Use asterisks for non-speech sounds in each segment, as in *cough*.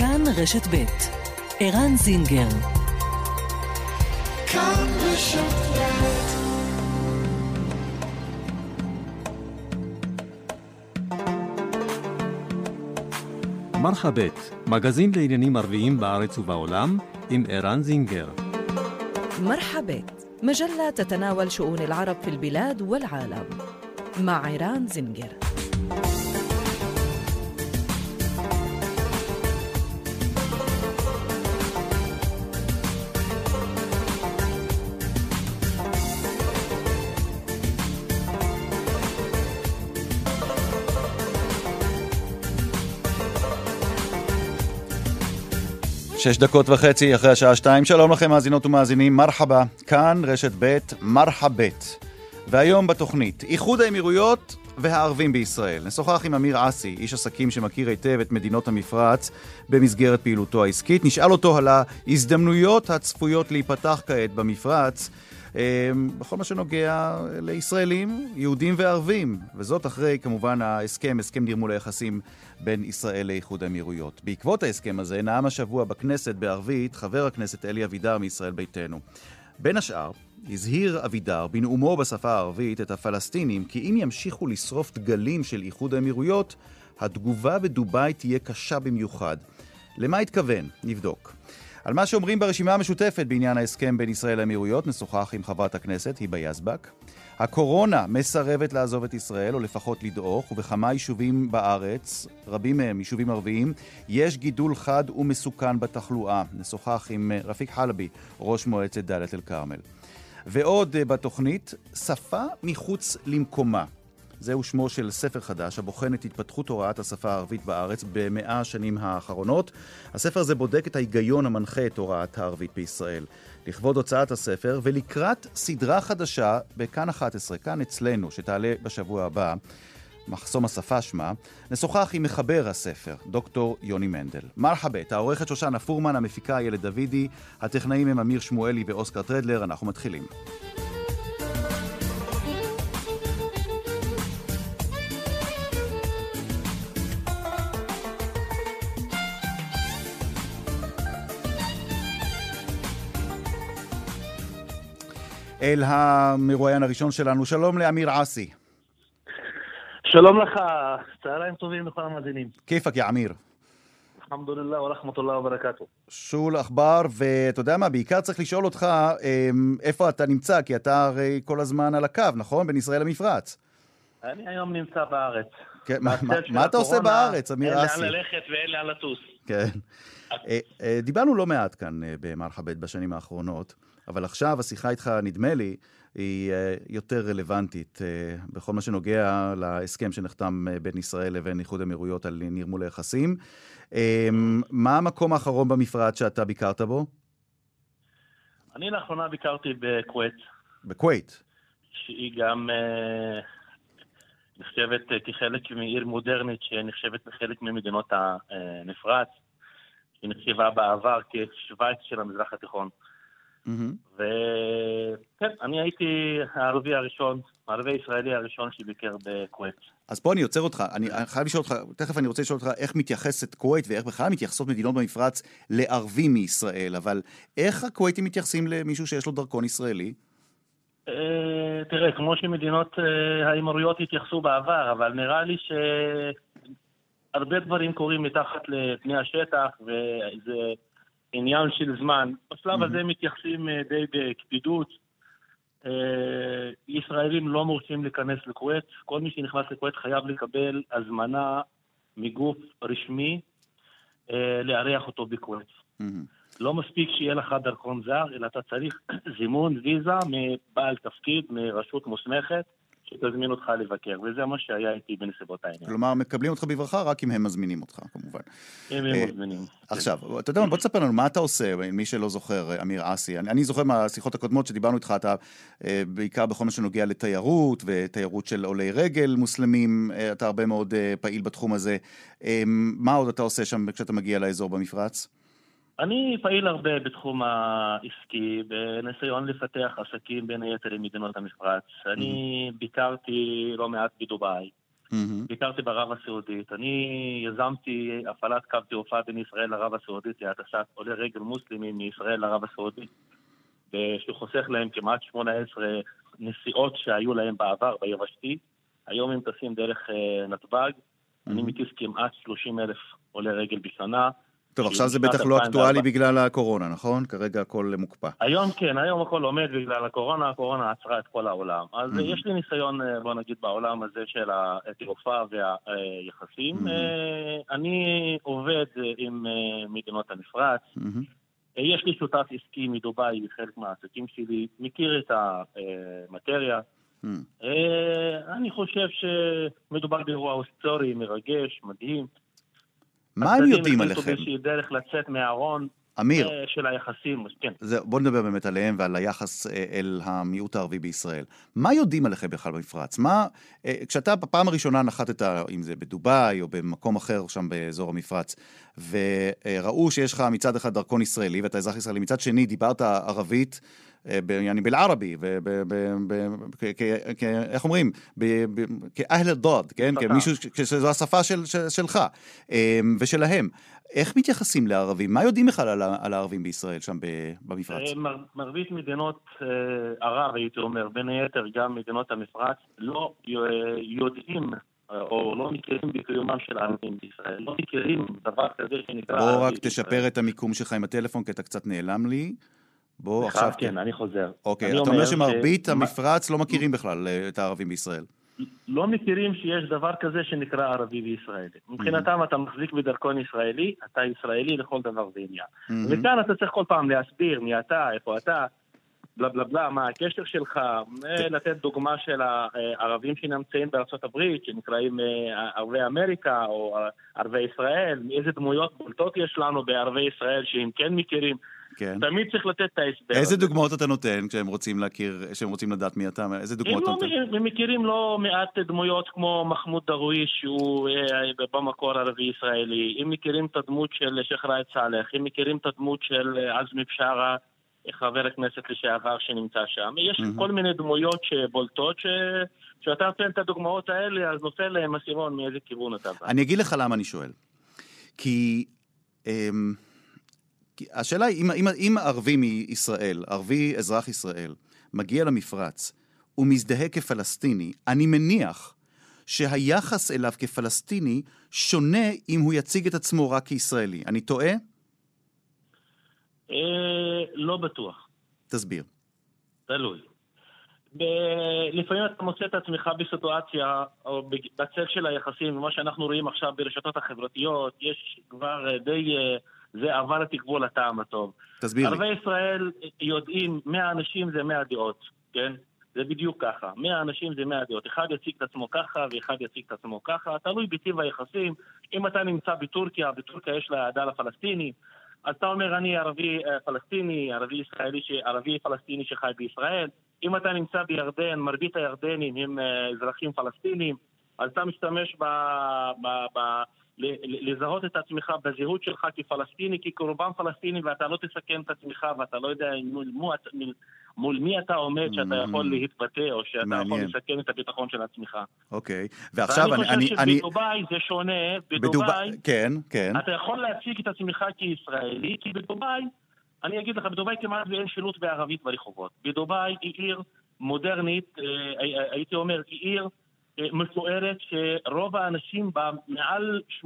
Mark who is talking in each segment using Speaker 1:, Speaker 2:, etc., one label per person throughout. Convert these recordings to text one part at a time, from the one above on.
Speaker 1: כאן רשת ב' ערן זינגר כאן רשת
Speaker 2: מרחבת, מגזין לעניינים ערביים בארץ ובעולם, עם ערן זינגר.
Speaker 1: مرحبا مجلة تتناول شؤون العرب في البلاد والعالم مع عيران زنجر
Speaker 3: שש דקות וחצי אחרי השעה שתיים, שלום לכם מאזינות ומאזינים, מרחבה, כאן רשת ב', מרחבת. והיום בתוכנית, איחוד האמירויות והערבים בישראל. נשוחח עם אמיר אסי, איש עסקים שמכיר היטב את מדינות המפרץ במסגרת פעילותו העסקית. נשאל אותו על ההזדמנויות הצפויות להיפתח כעת במפרץ. אמ, בכל מה שנוגע לישראלים, יהודים וערבים, וזאת אחרי כמובן ההסכם, הסכם נרמול היחסים בין ישראל לאיחוד האמירויות. בעקבות ההסכם הזה נאם השבוע בכנסת בערבית חבר הכנסת אלי אבידר מישראל ביתנו. בין השאר, הזהיר אבידר בנאומו בשפה הערבית את הפלסטינים כי אם ימשיכו לשרוף דגלים של איחוד האמירויות, התגובה בדובאי תהיה קשה במיוחד. למה התכוון? נבדוק. על מה שאומרים ברשימה המשותפת בעניין ההסכם בין ישראל לאמירויות, נשוחח עם חברת הכנסת היבה יזבק. הקורונה מסרבת לעזוב את ישראל, או לפחות לדעוך, ובכמה יישובים בארץ, רבים מהם יישובים ערביים, יש גידול חד ומסוכן בתחלואה. נשוחח עם רפיק חלבי, ראש מועצת דאלית אל-כרמל. ועוד אה, בתוכנית, שפה מחוץ למקומה. זהו שמו של ספר חדש הבוחן את התפתחות הוראת השפה הערבית בארץ במאה השנים האחרונות. הספר הזה בודק את ההיגיון המנחה את הוראת הערבית בישראל. לכבוד הוצאת הספר ולקראת סדרה חדשה בכאן 11, כאן אצלנו, שתעלה בשבוע הבא, מחסום השפה שמה, נשוחח עם מחבר הספר, דוקטור יוני מנדל. מרחבת, העורכת שושנה פורמן, המפיקה איילת דוידי, הטכנאים הם אמיר שמואלי ואוסקר טרדלר, אנחנו מתחילים. אל המרואיין הראשון שלנו. שלום לאמיר עסי.
Speaker 4: שלום לך, צהריים טובים לכל המאזינים.
Speaker 3: כיפאק יא אמיר?
Speaker 4: אלחמדולillah ורחמתולlah וברקתו.
Speaker 3: שול עכבר, ואתה יודע מה, בעיקר צריך לשאול אותך אמ, איפה אתה נמצא, כי אתה הרי כל הזמן על הקו, נכון? בין ישראל למפרץ.
Speaker 4: אני היום נמצא בארץ.
Speaker 3: כן, מה, מה, מה אתה עושה בארץ, אמיר אסי?
Speaker 4: אין לאן ללכת ואין לאן לטוס.
Speaker 3: כן. אה, אה, דיברנו לא מעט כאן אה, במרחבת בשנים האחרונות. אבל עכשיו השיחה איתך, נדמה לי, היא אה, יותר רלוונטית אה, בכל מה שנוגע להסכם שנחתם אה, בין ישראל לבין איחוד אמירויות על נרמול היחסים. מה המקום האחרון במפרץ שאתה ביקרת בו?
Speaker 4: אני לאחרונה ביקרתי בכווית.
Speaker 3: בכווית?
Speaker 4: שהיא גם נחשבת כחלק מעיר מודרנית שנחשבת בחלק ממדינות המפרץ. היא נחשבה בעבר כשווייץ של המזרח התיכון. וכן, אני הייתי הערבי הראשון, הערבי הישראלי הראשון שביקר בכווית.
Speaker 3: אז פה אני עוצר אותך, אני חייב לשאול אותך, תכף אני רוצה לשאול אותך איך מתייחסת כווית ואיך בכלל מתייחסות מדינות במפרץ לערבים מישראל, אבל איך הכוויתים מתייחסים למישהו שיש לו דרכון ישראלי?
Speaker 4: אה, תראה, כמו שמדינות אה, האמירויות התייחסו בעבר, אבל נראה לי שהרבה דברים קורים מתחת לפני השטח, וזה... עניין של זמן. בשלב הזה מתייחסים אה, די בקפידות. אה, ישראלים לא מורשים להיכנס לכווית. כל מי שנכנס לכווית חייב לקבל הזמנה מגוף רשמי אה, לארח אותו בכווית. לא מספיק שיהיה לך דרכון זר, אלא אתה צריך *clears throat* זימון ויזה מבעל תפקיד, מרשות מוסמכת. שתזמין אותך לבקר, וזה מה שהיה איתי בנסיבות העניין.
Speaker 3: כלומר, מקבלים אותך בברכה רק אם הם מזמינים אותך, כמובן.
Speaker 4: אם הם אה, מזמינים.
Speaker 3: עכשיו, אתה יודע מה, בוא תספר לנו מה אתה עושה, מי שלא זוכר, אמיר אסי. אני, אני זוכר מהשיחות הקודמות שדיברנו איתך, אתה אה, בעיקר בכל מה שנוגע לתיירות, ותיירות של עולי רגל מוסלמים, אה, אתה הרבה מאוד פעיל בתחום הזה. מה עוד אתה עושה שם כשאתה מגיע לאזור במפרץ?
Speaker 4: אני פעיל הרבה בתחום העסקי, בניסיון לפתח עסקים בין היתר עם מדינות המפרץ. אני ביקרתי לא מעט בדובאי.
Speaker 3: מהמם.
Speaker 4: ביקרתי בערב הסעודית. אני יזמתי הפעלת קו תעופה בין ישראל לערב הסעודית להטסת עולי רגל מוסלמים מישראל לערב הסעודית, שחוסך להם כמעט 18 נסיעות שהיו להם בעבר ביבשתי. היום הם טסים דרך אה, נתב"ג. אני מטיס כמעט 30 אלף עולי רגל בשנה.
Speaker 3: טוב, עכשיו זה בטח לא
Speaker 4: 2004.
Speaker 3: אקטואלי בגלל הקורונה, נכון? כרגע הכל מוקפא.
Speaker 4: היום כן, היום הכל עומד בגלל הקורונה, הקורונה עצרה את כל העולם. אז
Speaker 3: Mhm.
Speaker 4: יש לי ניסיון, אה, בוא נגיד, בעולם הזה של התעופה והיחסים.
Speaker 3: Mhm.
Speaker 4: אה, אני עובד אה, עם אה, מדינות המפרץ. אה, יש לי שותף עסקי מדובאי בחלק מהעסקים שלי, מכיר את המטריה. אה, אני חושב שמדובר באירוע היסטורי, מרגש, מדהים.
Speaker 3: מה הם יודעים
Speaker 4: הצדדים
Speaker 3: עליכם?
Speaker 4: החליטו באיזושהי דרך לצאת מהארון
Speaker 3: אמיר,
Speaker 4: אה, של היחסים, כן.
Speaker 3: זה, בוא נדבר באמת עליהם ועל היחס אה, אל המיעוט הערבי בישראל. מה יודעים עליכם בכלל במפרץ? מה, אה, כשאתה בפעם הראשונה נחתת, אם זה בדובאי או במקום אחר שם באזור המפרץ, וראו שיש לך מצד אחד דרכון ישראלי ואתה אזרח ישראלי, מצד שני דיברת ערבית, אה, יעני בלערבי, איך אומרים? כאהל דוד, כן? כמישהו, שזו השפה של, של- שלך אה, ושלהם. איך מתייחסים לערבים? מה יודעים בכלל על, הערבים בישראל, שם במפרץ?
Speaker 4: אה, מר- מרבית מדינות אה, ערב, הייתי אומר, בין היתר גם מדינות המפרץ, לא יודעים או לא מכירים בקיומם של ערבים בישראל. לא מכירים דבר כזה שנקרא
Speaker 3: בוא רק. תשפר את המיקום שלך עם הטלפון, כי אתה קצת נעלם לי. בוא עכשיו...
Speaker 4: כן, אני חוזר.
Speaker 3: אוקיי,
Speaker 4: אני
Speaker 3: אתה אומר שמרבית
Speaker 4: ש-
Speaker 3: המפרץ לא מכירים בכלל אה, את הערבים בישראל.
Speaker 4: לא מכירים שיש דבר כזה שנקרא ערבי בישראל. מבחינתם אתה מחזיק בדרכון ישראלי, אתה ישראלי לכל דבר ועניין.
Speaker 3: מהמם.
Speaker 4: וכאן אתה צריך כל פעם להסביר מי אתה, איפה אתה, בלה בלה בלה, מה הקשר שלך, אה, לתת דוגמה של הערבים שנמצאים בארצות הברית, שנקראים אה, ערבי אמריקה או ערבי ישראל, איזה דמויות בולטות יש לנו בערבי ישראל שהם כן מכירים.
Speaker 3: כן.
Speaker 4: תמיד צריך לתת את ההסבר.
Speaker 3: איזה
Speaker 4: הזה.
Speaker 3: דוגמאות אתה נותן כשהם רוצים להכיר, כשהם רוצים לדעת מי אתה? איזה דוגמאות אתה
Speaker 4: לא,
Speaker 3: נותן?
Speaker 4: הם מכירים לא מעט דמויות כמו מחמוד דרוויש, שהוא אה, במקור ערבי ישראלי. הם מכירים את הדמות של שייח' ראאד סאלח, הם מכירים את הדמות של אה, עזמי בשארה, חבר הכנסת לשעבר שנמצא שם. יש. כל מיני דמויות שבולטות, ש... כשאתה נותן את הדוגמאות האלה, אז נופל להם אסימון מאיזה כיוון אתה בא.
Speaker 3: אני אגיד לך למה אני שואל. כי... אמ, השאלה היא, אם, אם, אם ערבי מישראל, ערבי אזרח ישראל, מגיע למפרץ ומזדהה כפלסטיני, אני מניח שהיחס אליו כפלסטיני שונה אם הוא יציג את עצמו רק כישראלי. אני טועה?
Speaker 4: אה, לא בטוח.
Speaker 3: תסביר.
Speaker 4: תלוי. ב- לפעמים אתה מוצא את עצמך בסיטואציה, או בצל של היחסים, ומה שאנחנו רואים עכשיו ברשתות החברתיות, יש כבר אה, די, אה, זה עבר את גבול הטעם הטוב.
Speaker 3: תסביר לי.
Speaker 4: ערבי ישראל יודעים, 100 אנשים זה 100 דעות, כן? זה בדיוק ככה. 100 אנשים זה 100 דעות. אחד יציג את עצמו ככה, ואחד יציג את עצמו ככה. תלוי בטיב היחסים. אם אתה נמצא בטורקיה, בטורקיה יש לה עדה לפלסטיני, אז אתה אומר, אני ערבי אה, פלסטיני, ערבי ישראלי, ערבי פלסטיני שחי בישראל. אם אתה נמצא בירדן, מרבית הירדנים הם אה, אזרחים פלסטינים, אז אתה משתמש ב... ב, ב לזהות את עצמך בזהות שלך כפלסטיני, כקורבן פלסטיני, ואתה לא תסכן את עצמך, ואתה לא יודע מול, מול, מול מי אתה עומד שאתה
Speaker 3: Mm.
Speaker 4: יכול להתבטא, או שאתה יכול
Speaker 3: מעניין.
Speaker 4: לסכן את הביטחון של עצמך.
Speaker 3: אוקיי. ועכשיו אני...
Speaker 4: ואני
Speaker 3: אני,
Speaker 4: חושב
Speaker 3: אני
Speaker 4: שבדובאי זה שונה, בדובאי
Speaker 3: כן, כן.
Speaker 4: אתה יכול להציג את עצמך כישראלי, כי בדובאי, אני אגיד לך, בדובאי כמעט ואין שילוט בערבית ברחובות. בדובאי היא עיר מודרנית, אה, אה, הייתי אומר, היא עיר אה, מפוארת, שרוב האנשים בה, מעל 80%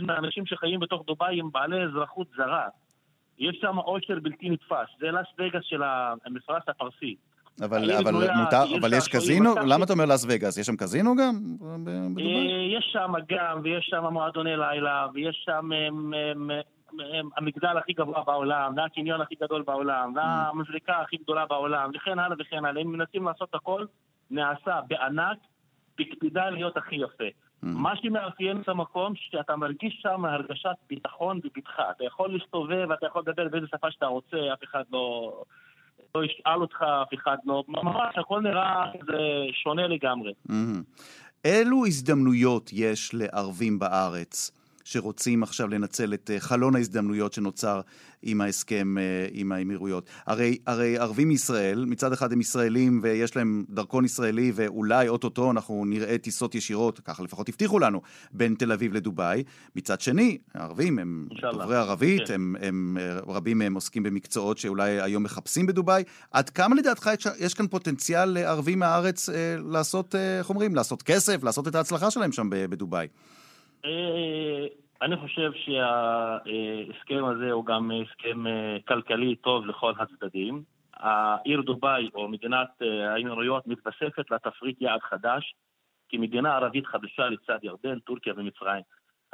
Speaker 4: מהאנשים שחיים בתוך דובאי הם בעלי אזרחות זרה. יש שם עושר בלתי נתפס, זה לאס וגאס של המפרץ הפרסי.
Speaker 3: אבל, אבל, מותר, אבל יש קזינו? למה אתה אומר לאס וגאס? יש שם קזינו גם ב- בדובאי?
Speaker 4: אה, יש שם גם, ויש שם מועדוני לילה, ויש שם אמ, אמ, אמ, המגדל הכי גבוה בעולם, והקניון הכי גדול בעולם, והמזריקה הכי גדולה בעולם, וכן הלאה וכן הלאה. הם מנסים לעשות הכל, נעשה בענק, בקפידה להיות הכי יפה.
Speaker 3: Mm.
Speaker 4: מה שמאפיין את המקום, שאתה מרגיש שם הרגשת ביטחון ובטחה. אתה יכול להסתובב, אתה יכול לדבר באיזה שפה שאתה רוצה, אף אחד לא... לא ישאל אותך, אף אחד לא... ממש, הכל נראה כזה שונה לגמרי.
Speaker 3: מהמם. אילו הזדמנויות יש לערבים בארץ שרוצים עכשיו לנצל את אה, חלון ההזדמנויות שנוצר עם ההסכם אה, עם האמירויות. הרי, הרי ערבים מישראל, מצד אחד הם ישראלים ויש להם דרכון ישראלי ואולי אוטוטו אנחנו נראה טיסות ישירות, ככה לפחות הבטיחו לנו, בין תל אביב לדובאי. מצד שני, הערבים הם דוברי ערבית, כן. הם, הם, רבים מהם עוסקים במקצועות שאולי היום מחפשים בדובאי. עד כמה לדעתך יש כאן פוטנציאל לערבים מהארץ אה, לעשות, איך אומרים, לעשות כסף, לעשות את ההצלחה שלהם שם בדובאי?
Speaker 4: אני חושב שההסכם הזה הוא גם הסכם אה, כלכלי טוב לכל הצדדים. העיר דובאי או מדינת אה, האמירויות מתווספת לתפריט יעד חדש כמדינה ערבית חדשה לצד ירדן, טורקיה ומצרים.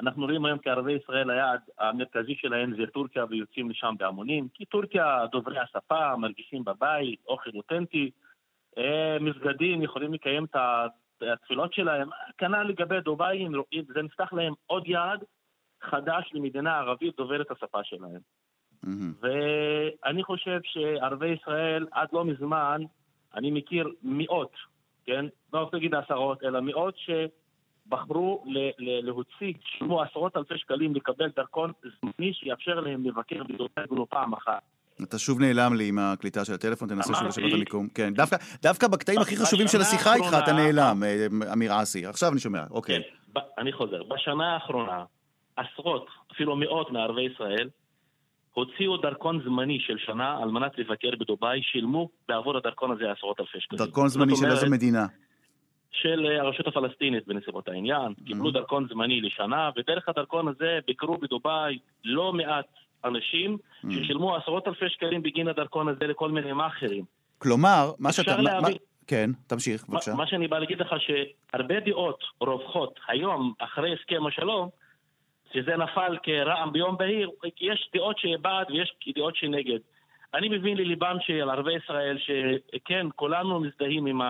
Speaker 4: אנחנו רואים היום כערבי ישראל היעד המרכזי שלהם זה טורקיה ויוצאים לשם בהמונים, כי טורקיה דוברי השפה, מרגישים בבית, אוכל אותנטי, אה, מסגדים יכולים לקיים את התפילות שלהם. כנ"ל לגבי דובאי, זה נפתח להם עוד יעד חדש למדינה ערבית דוברת השפה שלהם. Mm-hmm. ואני חושב שערבי ישראל עד לא מזמן, אני מכיר מאות, כן? לא רוצה להגיד עשרות, אלא מאות שבחרו להוציא, שמו עשרות אלפי שקלים לקבל דרכון זמני שיאפשר להם לבקר בדובאי ולא פעם אחת.
Speaker 3: אתה שוב נעלם לי עם הקליטה של הטלפון, תנסה שוב לשנות את המיקום. כן, דווקא, דווקא בקטעים הכי חשובים של השיחה איתך אתה נעלם, אה, אמיר אסי. עכשיו אני שומע, אוקיי.
Speaker 4: כן, אני חוזר. בשנה האחרונה, עשרות, אפילו מאות מערבי ישראל, הוציאו דרכון זמני של שנה על מנת לבקר בדובאי, שילמו בעבור הדרכון הזה עשרות אלפי שקלים.
Speaker 3: דרכון זמני של איזה מדינה?
Speaker 4: של אה, הרשות הפלסטינית בנסיבות העניין. Mm-hmm. קיבלו דרכון זמני לשנה, ודרך הדרכון הזה ביקרו בדובאי לא מעט אנשים mm-hmm. ששילמו עשרות אלפי שקלים בגין הדרכון הזה לכל מיני מאכערים.
Speaker 3: כלומר, מה שאתה... להבין... כן, תמשיך, בבקשה.
Speaker 4: מה שאני בא להגיד לך, שהרבה דעות רווחות היום, אחרי הסכם השלום, שזה נפל כרעם ביום בהיר, יש דעות שבעד ויש דעות שנגד. אני מבין לליבם של ערבי ישראל שכן, כולנו מזדהים עם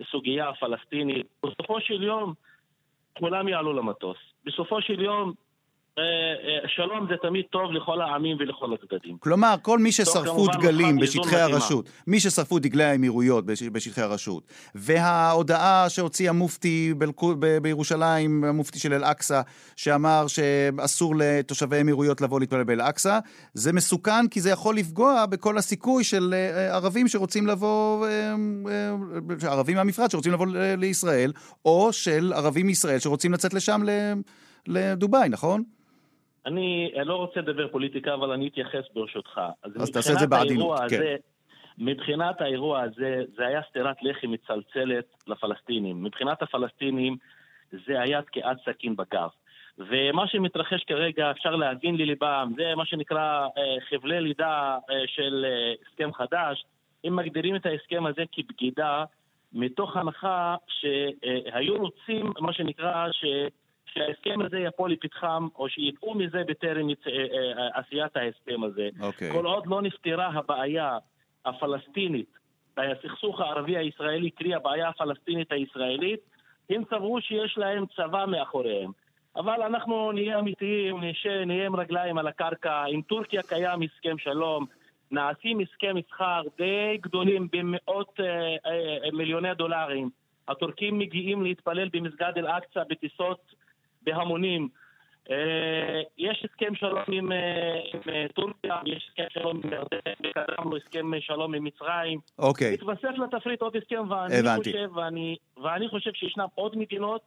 Speaker 4: הסוגיה הפלסטינית. בסופו של יום, כולם יעלו למטוס. בסופו של יום, שלום זה תמיד טוב לכל העמים ולכל הצדדים.
Speaker 3: כלומר, כל מי ששרפו דגלים בשטחי הרשות, מי ששרפו דגלי האמירויות בשטחי הרשות, וההודעה שהוציא המופתי בירושלים, המופתי של אל-אקצא, שאמר שאסור לתושבי האמירויות לבוא להתפלל באל-אקצא, זה מסוכן כי זה יכול לפגוע בכל הסיכוי של אה, ערבים שרוצים לבוא, ערבים מהמפרץ שרוצים לבוא לישראל, או של ערבים מישראל שרוצים לצאת לשם לדובאי, נכון?
Speaker 4: אני לא רוצה לדבר פוליטיקה, אבל אני אתייחס ברשותך.
Speaker 3: אז, אז תעשה את זה בעדינות, כן. הזה,
Speaker 4: מבחינת האירוע הזה, זה היה סטירת לחי מצלצלת לפלסטינים. מבחינת הפלסטינים, זה היה תקיעת סכין בגב. ומה שמתרחש כרגע, אפשר להבין לליבם, זה מה שנקרא אה, חבלי לידה אה, של אה, הסכם חדש. הם מגדירים את ההסכם הזה כבגידה, מתוך הנחה שהיו רוצים, מה שנקרא, ש... שההסכם הזה יפול לפתחם, או שידעו מזה בטרם יצ... אה, אה, עשיית ההסכם הזה. Okay. אוקיי. כל עוד לא נפתרה הבעיה הפלסטינית, הסכסוך הערבי-הישראלי, קרי הבעיה הפלסטינית הישראלית, הם סברו שיש להם צבא מאחוריהם. אבל אנחנו נהיה אמיתיים, נהיה עם רגליים על הקרקע. עם טורקיה קיים הסכם שלום, נעשים הסכם מסחר די גדולים במאות אה, אה, מיליוני דולרים. הטורקים מגיעים להתפלל במסגד אל-אקצא בטיסות בהמונים. אה, יש הסכם שלום עם, אה, עם אה, טורקיה, יש הסכם שלום עם ירדן, וקדמנו הסכם שלום עם מצרים.
Speaker 3: אוקיי.
Speaker 4: מתווסף לתפריט עוד הסכם, ואני הבנתי. חושב, ואני, ואני חושב שישנם עוד מדינות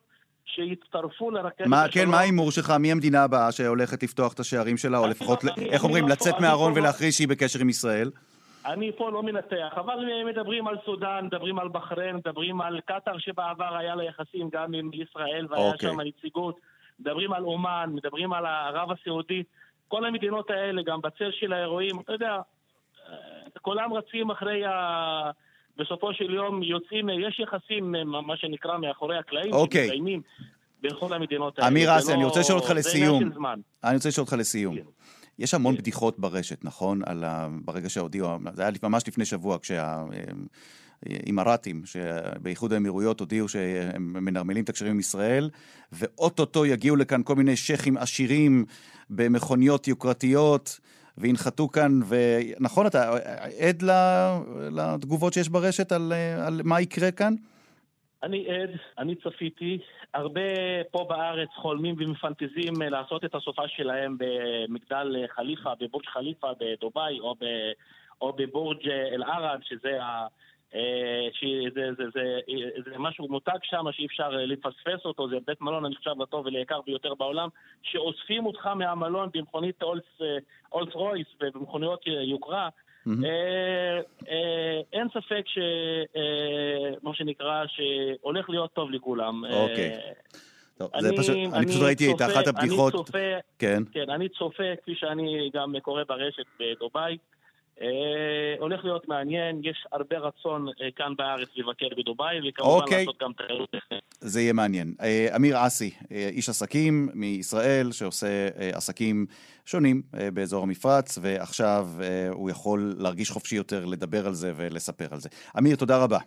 Speaker 4: שיצטרפו לרכבת
Speaker 3: מה, השלום. כן, מה ההימור שלך? מי המדינה הבאה שהולכת לפתוח את השערים שלה, או לפחות, אני, איך אומרים, לא לצאת מהארון ולהכריז שהיא בקשר עם ישראל?
Speaker 4: אני פה לא מנתח, אבל מדברים על סודאן, מדברים על בחריין, מדברים על קטאר שבעבר היה לה יחסים גם עם ישראל והיה okay. אוקיי. שם נציגות. מדברים על אומן, מדברים על ערב הסעודית, כל המדינות האלה, גם בצל של האירועים, אתה יודע, כולם רצים אחרי ה... בסופו של יום יוצאים, יש יחסים, מה שנקרא, מאחורי הקלעים,
Speaker 3: אוקיי. שמתקיימים
Speaker 4: בכל המדינות האלה.
Speaker 3: אמיר אסי, אני רוצה לשאול אותך לסיום. אני רוצה לשאול אותך לסיום. יש המון כן. בדיחות ברשת, נכון? על ה... ברגע שהודיעו, זה היה ממש לפני שבוע, כשה... אימראטים, שבאיחוד האמירויות הודיעו שהם מנרמלים את הקשרים עם ישראל, ואו-טו-טו יגיעו לכאן כל מיני שייחים עשירים במכוניות יוקרתיות. וינחתו כאן, ונכון, אתה עד לתגובות שיש ברשת על, על מה יקרה כאן?
Speaker 4: אני עד, אני צפיתי. הרבה פה בארץ חולמים ומפנטזים לעשות את הסופה שלהם במגדל חליפה, בבורג' חליפה בדובאי, או, ב, או בבורג' אל-ערד, שזה. שזה זה, זה, זה, זה משהו מותג שם שאי אפשר לפספס אותו, זה בית מלון הנחשב לטוב וליקר ביותר בעולם, שאוספים אותך מהמלון במכונית אולס, אולס רויס ובמכוניות יוקרה. אה, אה, אין ספק ש... אה, מה שנקרא, שהולך להיות טוב לכולם.
Speaker 3: אוקיי. טוב, זה פשוט, אני פשוט ראיתי את אחת הבדיחות.
Speaker 4: אני צופה,
Speaker 3: כן.
Speaker 4: כן, אני צופה, כפי שאני גם קורא ברשת בדובאי. אה, הולך להיות מעניין, יש הרבה רצון אה, כאן בארץ לבקר בדובאי, וכמובן
Speaker 3: אוקיי.
Speaker 4: לעשות גם תיירות.
Speaker 3: זה יהיה מעניין. אה, אמיר אסי, איש עסקים מישראל, שעושה עסקים שונים באזור המפרץ, ועכשיו הוא יכול להרגיש חופשי יותר לדבר על זה ולספר על זה. אמיר, תודה רבה.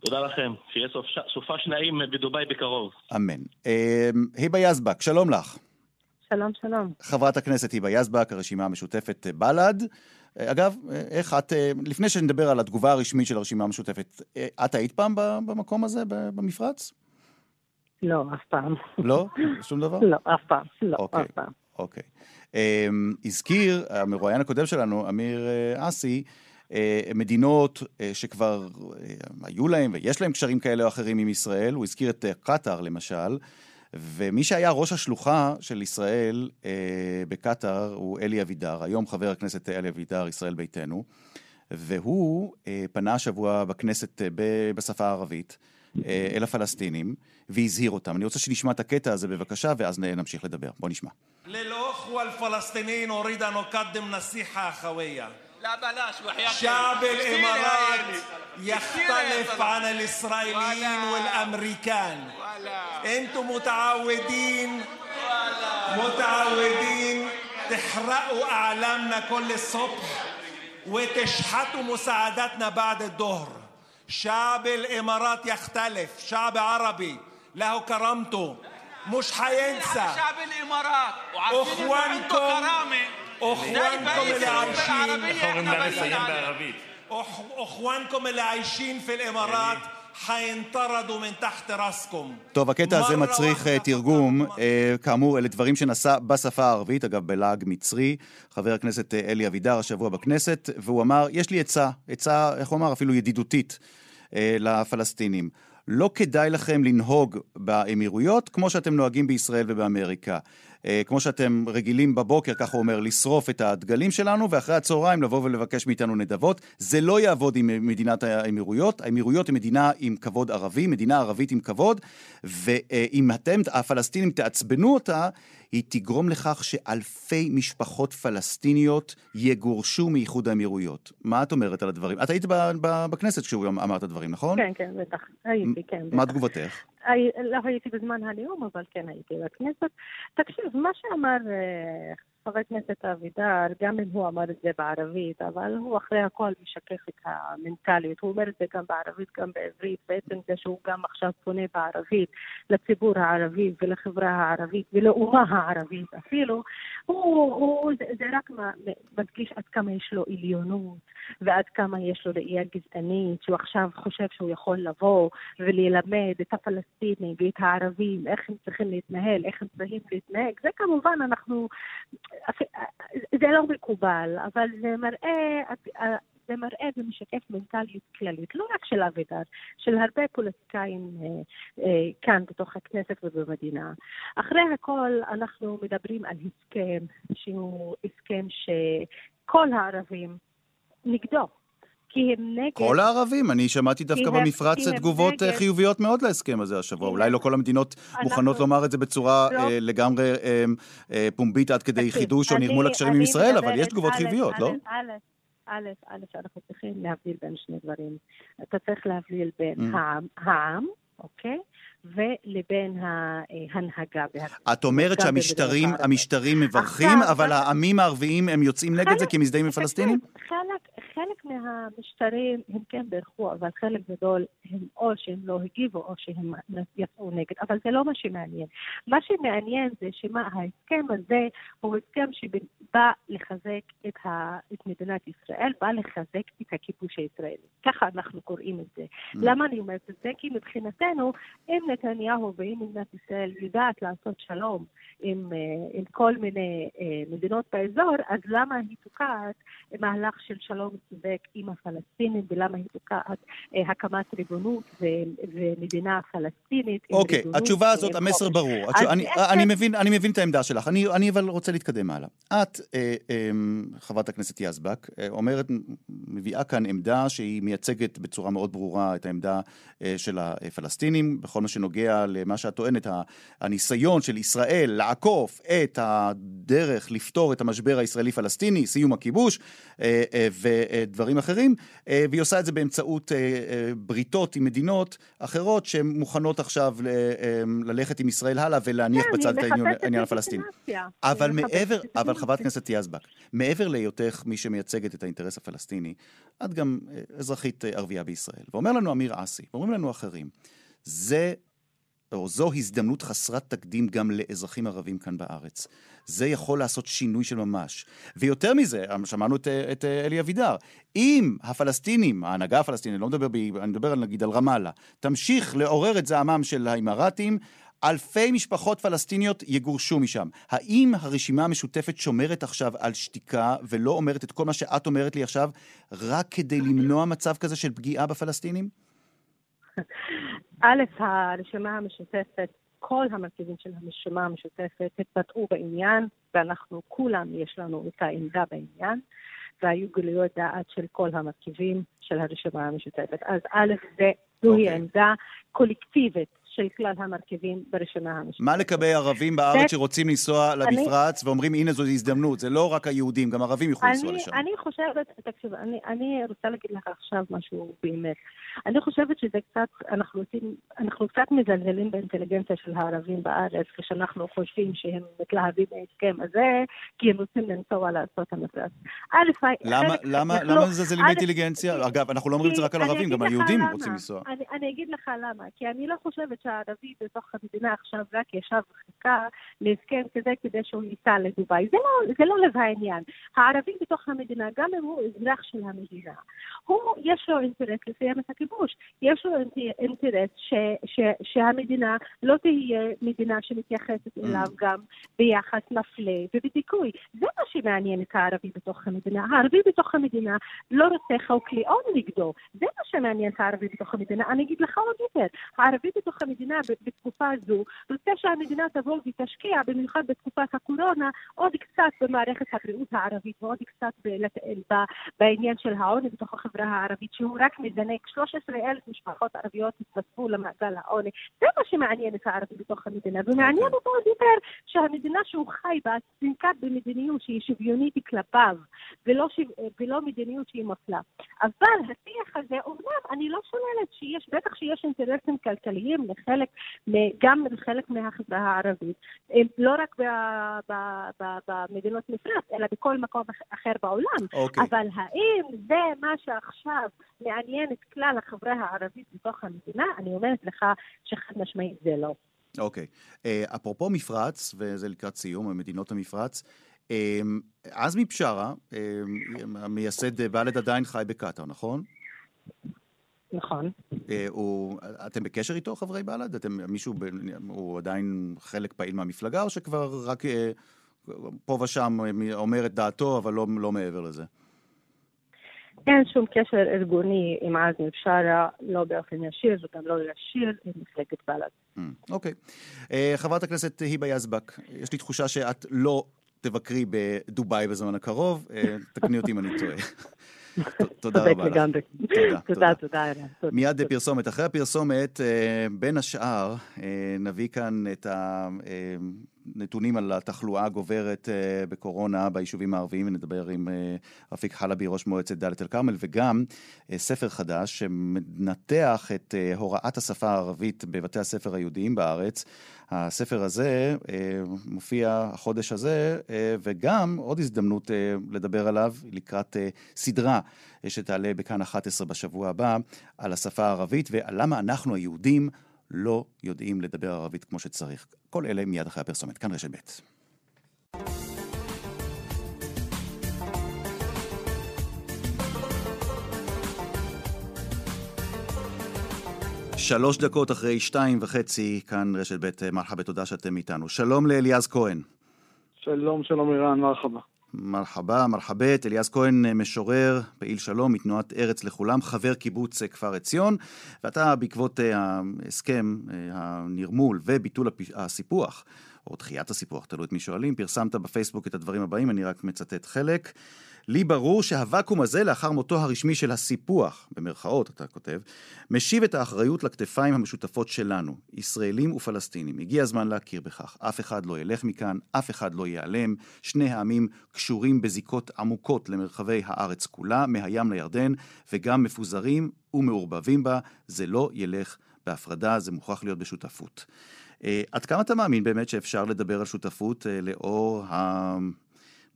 Speaker 4: תודה לכם, שיהיה סופה שניים בדובאי בקרוב.
Speaker 3: אמן. היבה יזבק, שלום לך.
Speaker 5: שלום, שלום.
Speaker 3: חברת הכנסת היבה יזבק, הרשימה המשותפת בל"ד. אגב, איך את, אה, לפני שנדבר על התגובה הרשמית של הרשימה המשותפת, אה, את היית פעם במקום הזה, במפרץ?
Speaker 5: לא, אף פעם.
Speaker 3: לא? שום דבר?
Speaker 5: לא, אף פעם. לא,
Speaker 3: אוקיי.
Speaker 5: אף פעם.
Speaker 3: אוקיי. אמ, הזכיר המרואיין הקודם שלנו, אמיר אה, אסי, מדינות שכבר היו להם ויש להם קשרים כאלה או אחרים עם ישראל, הוא הזכיר את קטאר למשל, ומי שהיה ראש השלוחה של ישראל אה, בקטאר הוא אלי אבידר, היום חבר הכנסת אלי אבידר, ישראל ביתנו, והוא אה, פנה השבוע בכנסת אה, ב- בשפה הערבית אה, אל הפלסטינים והזהיר אותם. אני רוצה שנשמע את הקטע הזה בבקשה, ואז נמשיך לדבר. בוא נשמע.
Speaker 6: ללא אחווה הפלסטינין אוריד אנו נסיחה אחוויה.
Speaker 7: لا بلاش وحياة
Speaker 6: شعب الإمارات. يختلف عن الإسرائيليين والأمريكان. أنتم متعودين متعودين تحرقوا أعلامنا كل الصبح وتشحتوا مساعداتنا بعد الظهر. شعب الإمارات يختلف. شعب عربي له كرامته. مش حينسى.
Speaker 7: هذا شعب الإمارات. وعارفين عنده
Speaker 3: טוב, הקטע הזה מצריך אה, תרגום. אה, כאמור, אלה דברים שנשא בשפה הערבית, אגב, בלעג מצרי, חבר הכנסת אה, אלי אבידר השבוע בכנסת, והוא אמר, יש לי עצה, עצה, איך הוא אמר? אפילו ידידותית לפלסטינים. לא כדאי לכם לנהוג באמירויות כמו שאתם נוהגים בישראל ובאמריקה. אה, כמו שאתם רגילים בבוקר, ככה הוא אומר, לשרוף את הדגלים שלנו, ואחרי הצהריים לבוא ולבקש מאיתנו נדבות. זה לא יעבוד עם מדינת האמירויות. האמירויות היא מדינה עם כבוד ערבי, מדינה ערבית עם כבוד, ואם אתם, הפלסטינים, תעצבנו אותה, היא תגרום לכך שאלפי משפחות פלסטיניות יגורשו מאיחוד האמירויות. מה את אומרת על הדברים? את היית ב- ב- בכנסת כשהוא אמר את הדברים, נכון?
Speaker 5: כן, כן, בטח. הייתי, כן.
Speaker 3: מה. תגובתך?
Speaker 5: לא הייתי בזמן הנאום, אבל כן הייתי בכנסת. תקשיב, מה שאמר אה, חבר הכנסת אבידר, גם אם הוא אמר את זה בערבית, אבל הוא אחרי הכל משקף את המנטליות. הוא אומר את זה גם בערבית, גם בעברית. בעצם זה שהוא גם עכשיו פונה בערבית לציבור הערבי ולחברה הערבית ולאומה הערבית אפילו, הוא, הוא, זה, זה רק מדגיש עד כמה יש לו עליונות ועד כמה יש לו ראייה גזענית, שהוא עכשיו חושב שהוא יכול לבוא וללמד את הפלסטינים ואת הערבים איך הם צריכים להתנהל, איך הם צריכים להתנהג. זה כמובן אנחנו, זה לא מקובל, אבל זה מראה, זה מראה ומשקף מנטליות כללית, לא רק של אבידר, של הרבה פוליטיקאים אה, אה, כאן בתוך הכנסת ובמדינה. אחרי הכל אנחנו מדברים על הסכם שהוא הסכם שכל הערבים נגדו. כי הם נגד...
Speaker 3: כל הערבים, אני שמעתי דווקא במפרץ תגובות אה,
Speaker 5: נגד.
Speaker 3: חיוביות מאוד להסכם הזה השבוע. אולי לא כל המדינות
Speaker 5: אנחנו-
Speaker 3: מוכנות לומר את זה בצורה
Speaker 5: לא.
Speaker 3: אה, לגמרי אה, אה, פומבית עד כדי
Speaker 5: תקשיב,
Speaker 3: חידוש או
Speaker 5: אני-
Speaker 3: נרמול הקשרים עם ישראל, אבל יש תגובות
Speaker 5: א',
Speaker 3: חיוביות,
Speaker 5: א',
Speaker 3: לא?
Speaker 5: א', א', א', אנחנו צריכים להבדיל בין שני דברים. אתה צריך להבדיל בין
Speaker 3: Mm.
Speaker 5: העם, העם, אוקיי? ולבין ההנהגה. וה-
Speaker 3: את אומרת שהמשטרים. המשטרים מברכים, אבל העמים הערביים הם יוצאים נגד זה כי הם מזדהים עם פלסטינים?
Speaker 5: חלק, חלק מהמשטרים הם כן בירכו, אבל חלק גדול הם או שהם לא הגיבו או שהם יצאו נגד, אבל זה לא מה שמעניין. מה שמעניין זה שמה ההסכם הזה הוא הסכם בא לחזק את, ה, את מדינת ישראל, בא לחזק את הכיבוש הישראלי. ככה אנחנו קוראים את זה. Mm. למה אני אומרת את זה? כי מבחינתנו, אם נתניהו ואם מדינת ישראל יודעת לעשות שלום עם, אה, עם כל מיני אה, מדינות באזור, אז למה היא תוקעת מהלך של שלום צודק עם הפלסטינים, ולמה היא תוקעת אה, הקמת ריבונות ו, ומדינה פלסטינית
Speaker 3: אוקיי, okay, התשובה הזאת, המסר ברור. התשוב, אני, אני, מבין, אני מבין את העמדה שלך. אני, אני אבל רוצה להתקדם הלאה. את, אה, אה, חברת הכנסת יזבק, אה, אומרת, מביאה כאן עמדה שהיא מייצגת בצורה מאוד ברורה את העמדה של הפלסטינים, בכל מה שנוגע למה שאת טוענת, הניסיון של ישראל לעקוף את הדרך לפתור את המשבר הישראלי-פלסטיני, סיום הכיבוש אה, אה, ודברים אחרים, אה, והיא עושה את זה באמצעות אה, בריתות עם מדינות אחרות שמוכנות עכשיו ללכת עם ישראל הלאה ולהניח
Speaker 5: כן,
Speaker 3: בצד את העניין הפלסטיני. אבל מעבר, אבל חברת הכנסת יזבק, מעבר להיותך מי שמייצגת את האינטרס הפלסטיני, את גם אזרחית ערבייה בישראל. ואומר לנו אמיר אסי, ואומרים לנו אחרים, זה או זו הזדמנות חסרת תקדים גם לאזרחים ערבים כאן בארץ. זה יכול לעשות שינוי של ממש. ויותר מזה, שמענו את, את אלי אבידר, אם הפלסטינים, ההנהגה הפלסטינית, אני לא מדבר, ב, אני מדבר נגיד על רמאללה, תמשיך לעורר את זעמם של האמירתים, אלפי משפחות פלסטיניות יגורשו משם. האם הרשימה המשותפת שומרת עכשיו על שתיקה ולא אומרת את כל מה שאת אומרת לי עכשיו, רק כדי למנוע מצב כזה של פגיעה בפלסטינים?
Speaker 5: א', הרשימה המשותפת, כל המרכיבים של הרשימה המשותפת התבטאו בעניין, ואנחנו כולם, יש לנו את העמדה בעניין, והיו גלויות דעת של כל המרכיבים של הרשימה המשותפת. אז א', זה, זוהי okay. אוקיי. עמדה קולקטיבית של כלל המרכיבים ברשימה המשותפת.
Speaker 3: מה לגבי ערבים בארץ שרוצים לנסוע למפרץ ואומרים, הנה זו הזדמנות, זה לא רק היהודים, גם ערבים יוכלו לנסוע לשם.
Speaker 5: אני חושבת, תקשיב, אני, אני רוצה להגיד לך עכשיו משהו באמת. אני חושבת שזה קצת, אנחנו, רוצים, אנחנו קצת מזלזלים באינטליגנציה של הערבים בארץ, כשאנחנו חושבים שהם מתלהבים מההסכם הזה, כי הם רוצים לנסוע לעשות המפרץ.
Speaker 3: למה, למה, מזלזלים באינטליגנציה? אגב, אנחנו לא אומרים את זה רק על ערבים, גם על יהודים רוצים לנסוע.
Speaker 5: אני, אגיד לך למה, כי אני לא חושבת שהערבי בתוך המדינה עכשיו רק ישב וחיכה להסכם כזה כדי שהוא ייסע לדובאי. זה לא, זה לא לב העניין. הערבי בתוך המדינה, גם אם הוא אזרח של המדינה, הוא, יש לו אינטרס לסיים את הכיבוש. יש לו אינטרס ש, ש, שהמדינה לא תהיה מדינה שמתייחסת אליו גם ביחס מפלה ובדיכוי. זה מה שמעניין את הערבי בתוך המדינה. הערבי בתוך המדינה לא רוצה חוק לאום נגדו. זה מה שמעניין את הערבי בתוך המדינה. אני אגיד לך עוד יותר. הערבי בתוך המדינה המדינה בתקופה זו, רוצה שהמדינה תבוא ותשקיע, במיוחד בתקופת הקורונה, עוד קצת במערכת הבריאות הערבית ועוד קצת בעניין של העוני בתוך החברה הערבית, שהוא רק מזנק, 13,000 משפחות ערביות התווספו למעגל העוני. זה מה שמעניין את הערבי בתוך המדינה, ומעניין אוקיי. אותו עוד יותר שהמדינה שהוא חי בה תנקט במדיניות שהיא שוויונית כלפיו, ולא, שו... ולא מדיניות שהיא מפלה. אבל השיח הזה, אומנם אני לא שוללת שיש, בטח שיש אינטרסים כלכליים לחלק, גם לחלק מהחברה הערבית, לא רק במדינות מפרץ, אלא בכל מקום אחר בעולם. Okay. אוקיי. אבל האם זה מה שעכשיו מעניין את כלל החברה הערבית בתוך המדינה? אני אומרת לך שחד משמעית זה לא.
Speaker 3: אוקיי. Okay. Uh, אפרופו מפרץ, וזה לקראת סיום, מדינות המפרץ, uh, עזמי בשארה, uh, המייסד בל"ד עדיין חי בקטאר, נכון?
Speaker 5: נכון.
Speaker 3: אה, הוא, אתם בקשר איתו, חברי בל"ד? אתם, מישהו, הוא עדיין חלק פעיל מהמפלגה, או שכבר רק אה, פה ושם אומר את דעתו, אבל לא, לא מעבר לזה?
Speaker 5: אין שום קשר ארגוני עם עזמי בשארה, לא באופן ישיר וגם לא ישיר עם מפלגת בל"ד.
Speaker 3: Mm, אוקיי. אה, חברת הכנסת היבה יזבק, יש לי תחושה שאת לא תבקרי בדובאי בזמן הקרוב, תקני אותי אם אני טועה. *laughs* תודה רבה לך.
Speaker 5: תודה, תודה, תודה.
Speaker 3: מיד פרסומת. אחרי הפרסומת, אה, בין השאר, אה, נביא כאן את הנתונים על התחלואה הגוברת אה, בקורונה ביישובים הערביים, ונדבר עם רפיק חלבי, ראש מועצת דאלית אל-כרמל, וגם ספר חדש שמנתח את הוראת השפה הערבית בבתי הספר היהודיים בארץ. הספר הזה אה, מופיע החודש הזה, אה, וגם עוד הזדמנות אה, לדבר עליו לקראת סדרה שתעלה בכאן 11 בשבוע הבא, על השפה הערבית ועל למה אנחנו היהודים לא יודעים לדבר ערבית כמו שצריך. כל אלה מיד אחרי הפרסומת. כאן רשת ב'. שלוש דקות אחרי שתיים וחצי, כאן רשת ב' מרחבה, תודה שאתם איתנו. שלום לאליעז כהן.
Speaker 8: שלום, שלום אירן, מרחבה.
Speaker 3: מרחבה, מרחבת, אליעז כהן אה, משורר, פעיל שלום מתנועת ארץ לכולם, חבר קיבוץ אה, כפר עציון, ואתה בעקבות ההסכם, הנרמול וביטול הסיפוח, או דחיית הסיפוח, תלוי את מי שואלים, פרסמת בפייסבוק את הדברים הבאים, אני רק מצטט חלק. לי ברור שהוואקום הזה, לאחר מותו הרשמי של הסיפוח, במרכאות אתה כותב, משיב את האחריות לכתפיים המשותפות שלנו, ישראלים ופלסטינים. הגיע הזמן להכיר בכך. אף אחד לא ילך מכאן, אף אחד לא ייעלם. שני העמים קשורים בזיקות עמוקות למרחבי הארץ כולה, מהים לירדן, וגם מפוזרים ומעורבבים בה. זה לא ילך בהפרדה, זה מוכרח להיות בשותפות. Uh, עד כמה אתה מאמין באמת שאפשר לדבר על שותפות uh, לאור ה...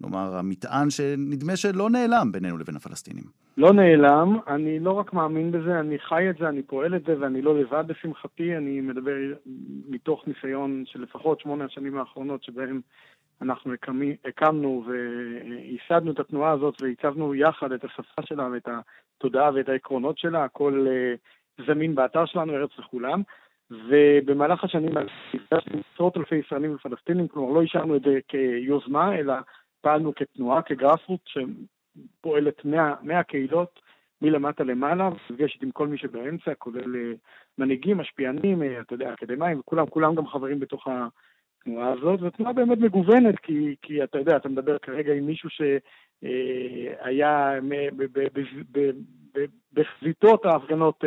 Speaker 3: נאמר, המטען שנדמה שלא נעלם בינינו לבין הפלסטינים.
Speaker 8: לא נעלם, אני לא רק מאמין בזה, אני חי את זה, אני פועל את זה, ואני לא לבד לשמחתי, אני מדבר מתוך ניסיון של לפחות שמונה השנים האחרונות שבהם אנחנו הקמנו וייסדנו את התנועה הזאת והצבנו יחד את השפה שלה ואת התודעה ואת העקרונות שלה, הכל uh, זמין באתר שלנו, ארץ לכולם. ובמהלך השנים נפגשנו עשרות אלפי ישראלים ופלסטינים, כלומר לא השארנו את זה כיוזמה, אלא פעלנו כתנועה, כגרפרות, שפועלת 100, 100 קהילות מלמטה למעלה, ונפגשת עם כל מי שבאמצע, כולל uh, מנהיגים, משפיענים, uh, אתה יודע, אקדמאים, וכולם כולם גם חברים בתוך התנועה הזאת, ותנועה באמת מגוונת, כי, כי אתה יודע, אתה מדבר כרגע עם מישהו שהיה uh, בחזיתות ההפגנות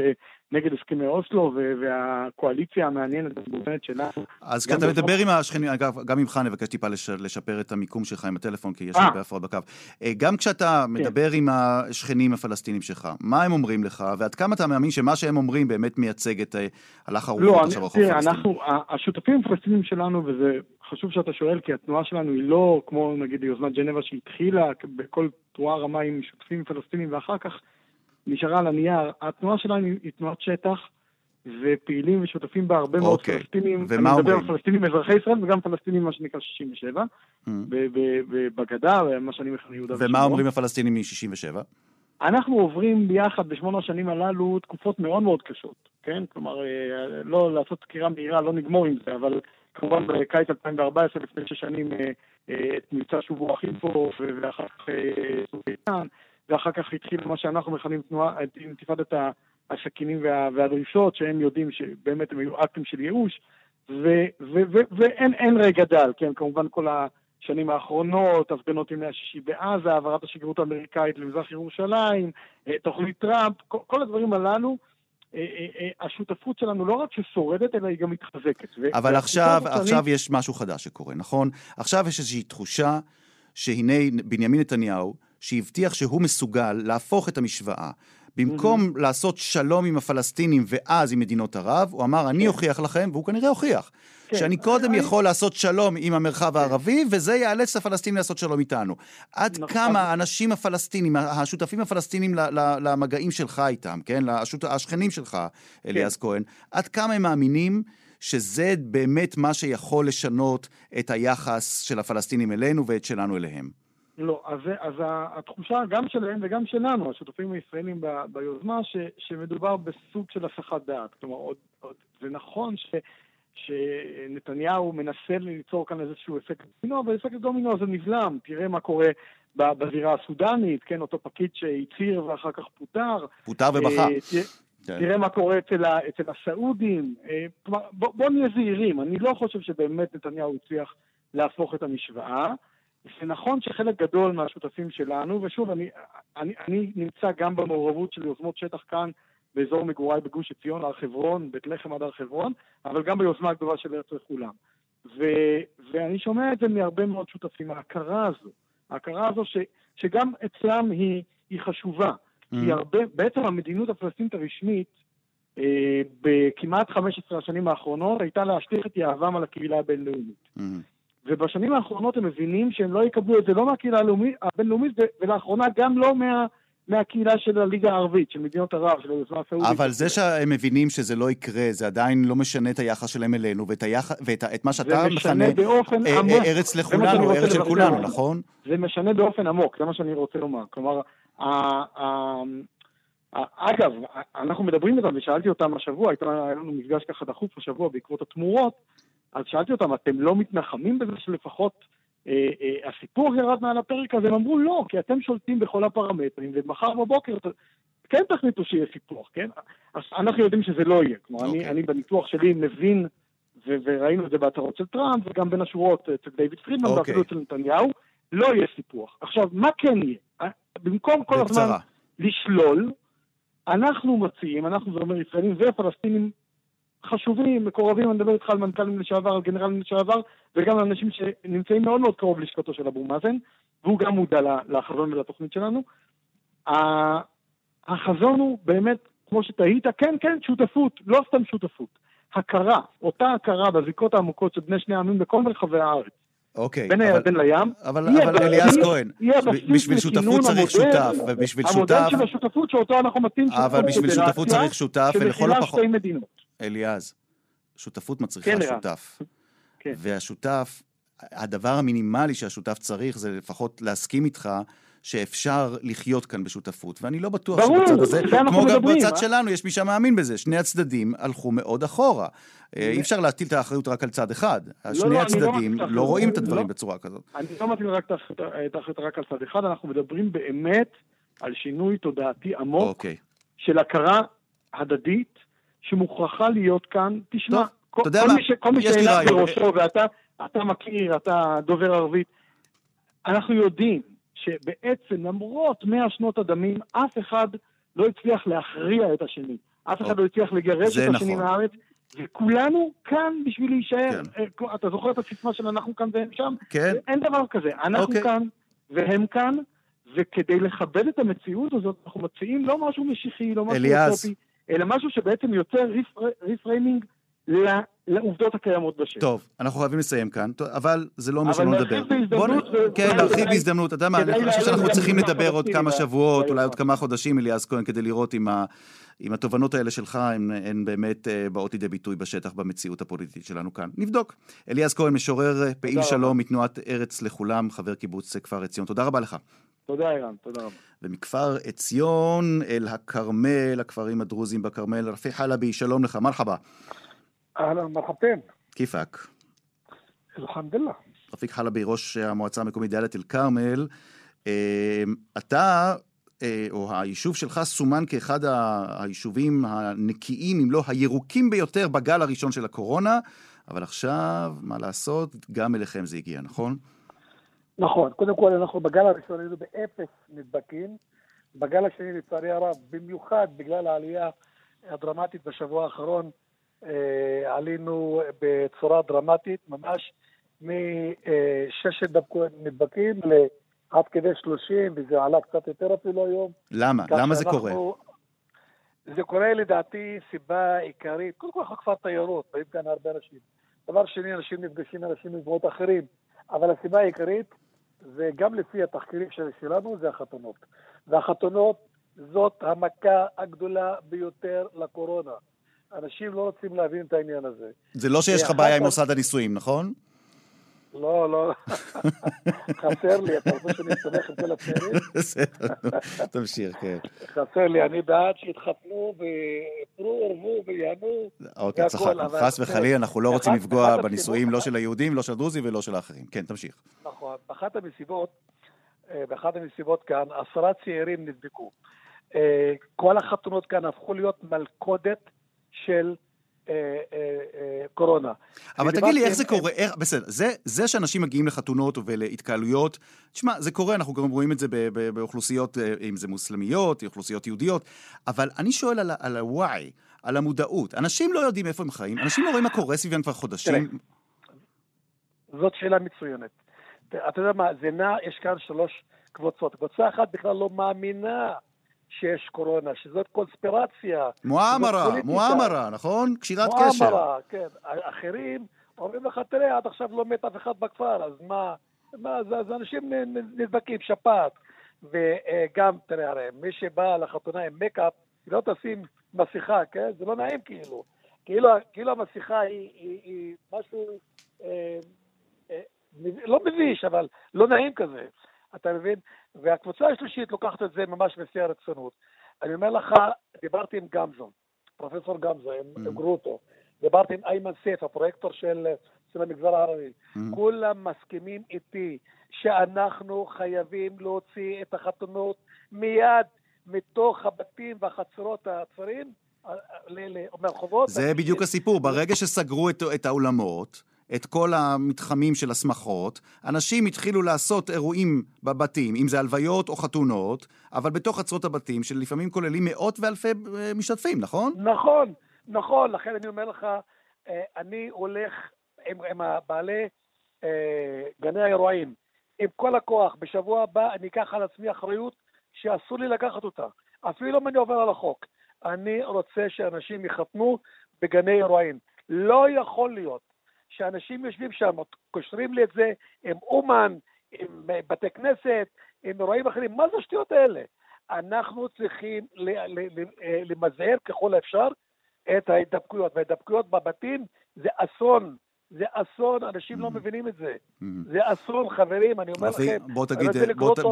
Speaker 8: נגד הסכמי אוסלו והקואליציה המעניינת והמובנת שלנו.
Speaker 3: אז כשאתה מדבר עם השכנים, אגב, גם ממך נבקש טיפה לשפר את המיקום שלך עם הטלפון, כי יש הרבה הפרעות בקו. אה, גם כשאתה כן. מדבר עם השכנים הפלסטינים שלך, מה הם אומרים לך, ועד כמה אתה מאמין שמה שהם אומרים באמת מייצג את אה, הלך הרוחות
Speaker 8: לא, עכשיו הרחוב הפלסטיני? לא, השותפים הפלסטינים שלנו, וזה חשוב שאתה שואל, כי התנועה שלנו היא לא כמו נגיד יוזמת ג'נבה שהתחילה בכל תרועה רמה עם שותפים פלסטינים, ואחר כך נשארה על הנייר. התנועה שלנו היא תנועת שטח, ופעילים ושותפים בה הרבה מאוד
Speaker 3: אוקיי.
Speaker 8: פלסטינים.
Speaker 3: ומה אומרים?
Speaker 8: אני מדבר על פלסטינים אזרחי ישראל וגם פלסטינים, מה שנקרא 67, mm. בגדה, מה שאני מכנה יהודה
Speaker 3: ושומרון. ומה אומרים הפלסטינים מ-67?
Speaker 8: אנחנו עוברים ביחד בשמונה השנים הללו תקופות מאוד מאוד קשות, כן? כלומר, אה, לא לעשות סקירה מהירה, לא נגמור עם זה, אבל כמובן בקיץ 2014, לפני שש שנים, אה, אה, את מבצע שובו אחים פה, ואחר כך צוק איתן. ואחר כך התחיל מה שאנחנו מכנים תנועה, אינתיפאדת הסכינים וה, והדרישות, שהם יודעים שבאמת הם היו אקטים של ייאוש, ואין רגע דל, כן, כמובן כל השנים האחרונות, הפגנות ימי השישי בעזה, העברת השגרירות האמריקאית למזרח ירושלים, אה, תוכנית טראמפ, כל הדברים הללו. אה, אה, השותפות שלנו לא רק ששורדת, אלא היא גם מתחזקת.
Speaker 3: אבל עכשיו, עכשיו. יש משהו חדש שקורה, נכון? עכשיו יש איזושהי תחושה שהנה בנימין נתניהו, שהבטיח שהוא מסוגל להפוך את המשוואה. במקום mm-hmm. לעשות שלום עם הפלסטינים ואז עם מדינות ערב, הוא אמר, אני כן. אוכיח לכם, והוא כנראה הוכיח, כן. שאני קודם אני... יכול לעשות שלום עם המרחב כן. הערבי, וזה יאלץ את הפלסטינים לעשות שלום איתנו. עד נכון. כמה האנשים הפלסטינים, השותפים הפלסטינים למגעים שלך איתם, כן? לשוט... השכנים שלך, אליעז כן. כהן, עד כמה הם מאמינים שזה באמת מה שיכול לשנות את היחס של הפלסטינים אלינו ואת שלנו אליהם?
Speaker 8: לא, אז, אז התחושה גם שלהם וגם שלנו, השותפים הישראלים ב, ביוזמה, ש, שמדובר בסוג של הסחת דעת. כלומר, עוד, עוד, זה נכון ש, שנתניהו מנסה ליצור כאן איזשהו אפקט דומינו, אבל אפקט דומינו הזה נבלם. תראה מה קורה בזירה הסודנית, כן, אותו פקיד שהצהיר ואחר כך פוטר.
Speaker 3: פוטר ובכה. אה,
Speaker 8: כן. תראה מה קורה אצל, ה, אצל הסעודים. אה, כלומר, בוא, בוא נהיה זהירים. אני לא חושב שבאמת נתניהו הצליח להפוך את המשוואה. זה נכון שחלק גדול מהשותפים שלנו, ושוב, אני, אני, אני נמצא גם במעורבות של יוזמות שטח כאן באזור מגוריי בגוש עציון, הר חברון, בית לחם עד הר חברון, אבל גם ביוזמה הגדולה של ארץ לכולם. ו, ואני שומע את זה מהרבה מאוד שותפים, ההכרה הזו, ההכרה הזו ש, שגם אצלם היא, היא חשובה. Mm-hmm. כי הרבה, בעצם המדיניות הפלסטינית הרשמית, אה, בכמעט 15 השנים האחרונות, הייתה להשליך את יהבם על הקהילה הבינלאומית. Mm-hmm. ובשנים האחרונות הם מבינים שהם לא יקבלו את זה לא מהקהילה הבינלאומית, ולאחרונה גם לא מה... מהקהילה של הליגה הערבית, של מדינות ערב, של היוזמה הסעודית.
Speaker 3: אבל זה שהם מבינים שזה לא יקרה, זה עדיין לא משנה את היחס שלהם אלינו, ואת, היח... ואת את מה שאתה מכנה
Speaker 8: באופן אה, עמוק.
Speaker 3: ארץ לכולנו, ארץ של כולנו, נכון?
Speaker 8: זה משנה באופן עמוק, זה מה שאני רוצה לומר. כלומר, אגב, אנחנו מדברים איתם, ושאלתי אותם השבוע, הייתה לנו מפגש ככה דחוף השבוע בעקבות התמורות, אז שאלתי אותם, אתם לא מתנחמים בזה שלפחות אה, אה, הסיפור ירד מעל הפרק? אז הם אמרו לא, כי אתם שולטים בכל הפרמטרים, ומחר בבוקר כן תחליטו שיהיה סיפוח, כן? אז אנחנו יודעים שזה לא יהיה. כלומר, okay. אני, אוקיי. אני בניתוח שלי מבין, ו- וראינו את זה בהצהרות של טראמפ, וגם בין השורות אצל דיוויד פרידמן, okay. אוקיי. ואפילו אצל נתניהו, לא יהיה סיפוח. עכשיו, מה כן יהיה? אה, במקום כל בקצרה. הזמן לשלול, אנחנו מציעים, אנחנו זה אומר ישראלים ופלסטינים חשובים, מקורבים, אני מדבר איתך על מנכ"לים לשעבר, על גנרלים לשעבר, וגם על אנשים שנמצאים מאוד מאוד קרוב לשכתו של אבו מאזן, והוא גם מודע לחזון ולתוכנית שלנו. החזון הוא באמת, כמו שתהית, כן, כן, שותפות, לא סתם שותפות. הכרה, אותה הכרה בזיקות העמוקות של בני שני העמים בכל מרחבי הארץ.
Speaker 3: אוקיי.
Speaker 8: בין הירדן לים.
Speaker 3: אבל, אבל אליעז כהן, בשביל שותפות צריך שותף, ובשביל שותף...
Speaker 8: המודל של השותפות שאותו אנחנו מתאים...
Speaker 3: אבל בשביל שותפות צריך שותף, ולכל הפחות... אליעז, שותפות מצריכה כן, שותף. כן. והשותף, הדבר המינימלי שהשותף צריך זה לפחות להסכים איתך שאפשר לחיות כאן בשותפות, ואני לא בטוח
Speaker 8: ברור,
Speaker 3: שבצד הזה, כמו
Speaker 8: גם
Speaker 3: בצד אה? שלנו, יש מי שמאמין בזה. שני הצדדים הלכו מאוד אחורה. אה, אי אפשר להטיל את האחריות רק על צד אחד. לא, שני לא, הצדדים לא, לא רואים את הדברים לא, בצורה כזאת.
Speaker 8: אני לא מטיל רק את האחריות רק על צד אחד, אנחנו מדברים באמת על שינוי תודעתי עמוק אוקיי. של הכרה הדדית שמוכרחה להיות כאן. תשמע, כל, כל מי, ש, כל מי שעיניו בראשו, ואתה מכיר, אתה דובר ערבית, אנחנו יודעים שבעצם למרות מאה שנות הדמים, אף אחד לא הצליח להכריע את השני. אף אחד לא הצליח לגרש את השני נכון. מהארץ. וכולנו כאן בשביל להישאר. כן. אה, אתה זוכר את הסיסמה של אנחנו כאן והם שם?
Speaker 3: כן.
Speaker 8: אין דבר כזה. אנחנו אוקיי. כאן והם כאן, וכדי לכבד את המציאות הזאת, אנחנו מציעים לא משהו משיחי, לא משהו אוטופי, אלא משהו שבעצם יוצר ריפריימינג לעובדות הקיימות בשטח.
Speaker 3: טוב, אנחנו חייבים לסיים כאן, אבל זה לא מה שלא נדבר. אבל נרחיב בהזדמנות. כן, נרחיב בהזדמנות. אתה יודע מה, אני חושב שאנחנו צריכים לדבר עוד כמה שבועות, אולי עוד כמה חודשים, אליעז כהן, כדי לראות אם התובנות האלה שלך הן באמת אה, באות לידי ביטוי בשטח, במציאות הפוליטית שלנו כאן. נבדוק. אליעז כהן, משורר אה, פעיל שלום מתנועת ארץ לכולם, חבר קיבוץ כפר עציון. תודה רבה לך.
Speaker 8: תודה, ערן, תודה רבה.
Speaker 3: ומכפר עציון אל הכרמל, הכפרים הדרוזים בכרמל, רפיק חלבי, שלום לך, מרחבה.
Speaker 9: אהלן, מרחבתין.
Speaker 3: כיפאק?
Speaker 9: אלחמדוללה.
Speaker 3: רפיק חלבי, ראש המועצה המקומית דאלית אל-כרמל. אה, אתה, אה, או היישוב שלך, סומן כאחד היישובים הנקיים, אם לא הירוקים ביותר, בגל הראשון של הקורונה, אבל עכשיו, מה לעשות, גם אליכם זה הגיע, נכון?
Speaker 9: נכון. קודם כל, אנחנו בגל הראשון היינו באפס נדבקים. בגל השני, לצערי הרב, במיוחד בגלל העלייה הדרמטית בשבוע האחרון, אה, עלינו בצורה דרמטית, ממש מששת נדבקים עד כדי שלושים, וזה עלה קצת יותר אפילו היום.
Speaker 3: למה? למה זה קורה?
Speaker 9: זה קורה לדעתי סיבה עיקרית, קודם כל אנחנו כפר תיירות, באים כאן הרבה אנשים. דבר שני, אנשים נפגשים עם אנשים ממקומות אחרים, אבל הסיבה העיקרית, וגם לפי התחקירים שלנו, זה החתונות. והחתונות זאת המכה הגדולה ביותר לקורונה. אנשים לא רוצים להבין את העניין הזה.
Speaker 3: זה לא שיש לך בעיה עם מוסד הנישואים, נכון?
Speaker 9: לא, לא. חסר לי, אתה רוצה שאני אסתמך את כל הצעירים?
Speaker 3: בסדר, תמשיך, כן.
Speaker 9: חסר לי, אני בעד שיתחתנו ויפרו, ערבו ויענו.
Speaker 3: אוקיי, צחקנו. חס וחלילה, אנחנו לא רוצים לפגוע בנישואים, לא של היהודים, לא של הדרוזים ולא של האחרים. כן, תמשיך.
Speaker 9: נכון. באחת המסיבות, אה, באחת המסיבות כאן, עשרה צעירים נדבקו. אה, כל החתונות כאן הפכו להיות מלכודת של קורונה.
Speaker 3: אבל תגיד לי, איך זה קורה? איך, בסדר, זה, זה שאנשים מגיעים לחתונות ולהתקהלויות, תשמע, זה קורה, אנחנו גם רואים את זה באוכלוסיות, אם זה מוסלמיות, אוכלוסיות יהודיות, אבל אני שואל על, על ה-why, על המודעות. אנשים לא יודעים איפה הם חיים, אנשים לא רואים מה קורה סביבם כבר חודשים.
Speaker 9: זאת שאלה מצוינת. אתה יודע מה, זה נע, יש כאן שלוש קבוצות. קבוצה אחת בכלל לא מאמינה שיש קורונה, שזאת קונספירציה.
Speaker 3: מואמרה, מואמרה, נכון? קשירת קשר.
Speaker 9: מואמרה, כן. אחרים אומרים לך, תראה, עד עכשיו לא מת אף אחד בכפר, אז מה, מה, זה, אז אנשים נדבקים, שפעת. וגם, תראה, הרי מי שבא לחתונה עם מקאפ, היא לא תשים מסכה, כן? זה לא נעים כאילו. כאילו, כאילו המסכה היא, היא, היא משהו, אה, אה, לא מביש, אבל לא נעים כזה. אתה מבין? והקבוצה השלישית לוקחת את זה ממש בשיא הרצינות. אני אומר לך, דיברתי עם גמזו, פרופסור גמזו, עם
Speaker 3: Mm.
Speaker 9: גרוטו, דיברתי עם איימן סייף, הפרויקטור של, של המגזר הערבי.
Speaker 3: Mm.
Speaker 9: כולם מסכימים איתי שאנחנו חייבים להוציא את החתונות מיד מתוך הבתים והחצרות הצרים אה, ל- מהרחובות.
Speaker 3: זה בדיוק הסיפור. ברגע שסגרו את, את האולמות, את כל המתחמים של השמחות, אנשים התחילו לעשות אירועים בבתים, אם זה הלוויות או חתונות, אבל בתוך חצרות הבתים, שלפעמים כוללים מאות ואלפי אה, משתתפים, נכון?
Speaker 9: נכון, נכון, לכן אני אומר לך, אה, אני הולך עם, עם הבעלי אה, גני האירועים, עם כל הכוח. בשבוע הבא אני אקח על עצמי אחריות שאסור לי לקחת אותה, אפילו אם אני עובר על החוק. אני רוצה שאנשים יחתנו בגני אירועים. לא יכול להיות שאנשים יושבים שם, קושרים לי את זה עם אומן, עם אה, בתי כנסת, עם אירועים אחרים. מה זה השטויות האלה? אנחנו צריכים אה, למזער ככל האפשר את ההידבקויות. וההידבקויות בבתים זה אסון. זה אסון, אנשים לא מבינים את זה. זה אסון, חברים, אני אומר לכם.
Speaker 3: Mm-hmm. בוא תגיד,
Speaker 9: רוצה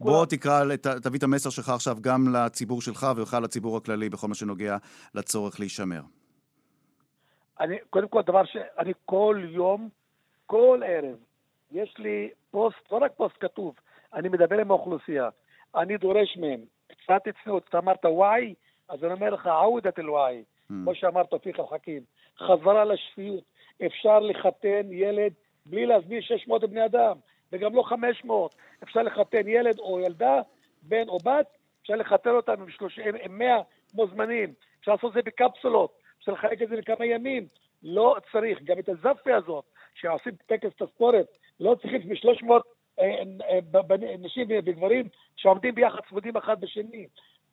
Speaker 3: בוא, תקרא, תביא את המסר שלך עכשיו גם לציבור שלך ובכלל לציבור הכללי בכל מה שנוגע לצורך להישמר.
Speaker 9: אני, קודם כל, דבר שאני כל יום, כל ערב, יש לי פוסט, לא רק פוסט כתוב, אני מדבר עם האוכלוסייה. אני דורש מהם קצת צניעות. אתה אמרת וואי, אז אני אומר לך, עודת אל-וואי, כמו שאמר תופיק אל-חכים, חזרה לשפיות. אפשר לחתן ילד בלי להזמין 600 בני אדם, וגם לא 500. אפשר לחתן ילד או ילדה, בן או בת, אפשר לחתן אותם עם, 30, עם 100 מוזמנים. אפשר לעשות את זה בקפסולות, אפשר לחלק את זה לכמה ימים. לא צריך, גם את הזאפה הזאת, שעושים טקס תספורת, לא צריכים ב-300 נשים וגברים שעומדים ביחד צמודים אחד בשני.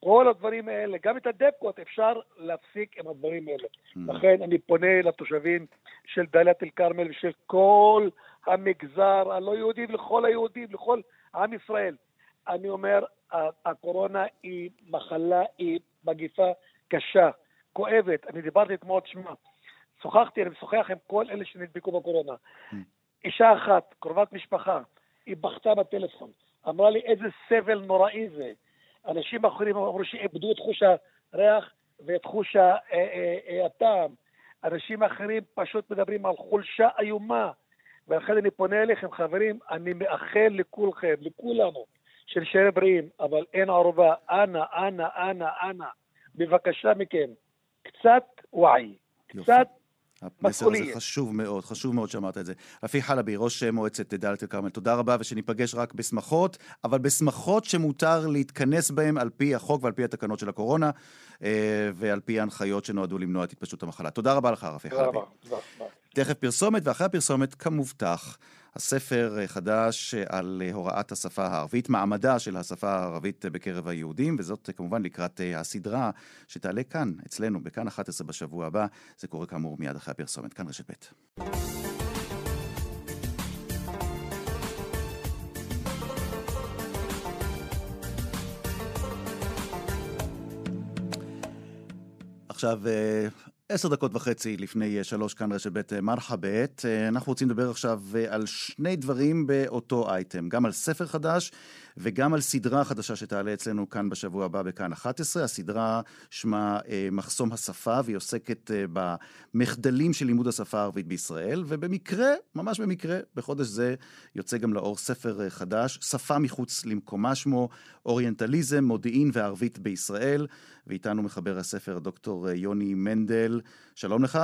Speaker 9: כל הדברים האלה, גם את הדקות אפשר להפסיק עם הדברים האלה. לכן אני פונה לתושבים של דאלית אל-כרמל ושל כל המגזר הלא יהודי ולכל היהודים, לכל עם ישראל. אני אומר, הקורונה היא מחלה, היא מגיפה קשה, כואבת. אני דיברתי אתמול, שמע, שוחחתי, אני משוחח עם כל אלה שנדבקו בקורונה. אישה אחת, קרובת משפחה, היא בכתה בטלפון, אמרה לי איזה סבל נוראי זה. אנשים אחרים אמרו שאיבדו את חוש הריח ואת חוש אה, אה, אה, הטעם. אנשים אחרים פשוט מדברים על חולשה איומה. ולכן אני פונה אליכם, חברים, אני מאחל לכולכם, לכולנו, שנשאר בריאים, אבל אין ערובה. אנא, אנא, אנא, אנא, בבקשה מכם, קצת וعي, קצת
Speaker 3: המסר הזה. חשוב מאוד, חשוב מאוד שאמרת את זה. רפיק חלבי, ראש מועצת דאלית אל-כרמל, תודה רבה, ושניפגש רק בשמחות, אבל בשמחות שמותר להתכנס בהן על פי החוק ועל פי התקנות של הקורונה, אה, ועל פי ההנחיות שנועדו למנוע את התפשטות המחלה. תודה רבה לך,
Speaker 9: תודה
Speaker 3: חלבי.
Speaker 9: תודה רבה.
Speaker 3: תכף פרסומת, ואחרי הפרסומת, כמובטח, הספר אה, חדש אה, על אה, הוראת השפה הערבית, מעמדה של השפה הערבית בקרב היהודים, וזאת כמובן לקראת הסדרה שתעלה כאן, אצלנו, בכאן 11 בשבוע הבא. זה קורה כאמור מיד אחרי הפרסומת. כאן רשת ב'. עכשיו, עשר דקות וחצי לפני אה, שלוש, כאן רשת ב' מרחבת. אה, אנחנו רוצים לדבר עכשיו אה, על שני דברים באותו אייטם, גם על ספר חדש וגם על סדרה חדשה שתעלה אצלנו כאן בשבוע הבא בכאן 11. הסדרה שמה אה, מחסום השפה, והיא עוסקת אה, במחדלים של לימוד השפה הערבית בישראל, ובמקרה, ממש במקרה, בחודש זה יוצא גם לאור ספר אה, חדש, שפה מחוץ למקומה שמו, אוריינטליזם, מודיעין וערבית בישראל, ואיתנו מחבר הספר דוקטור אה, יוני מנדל. שלום לך.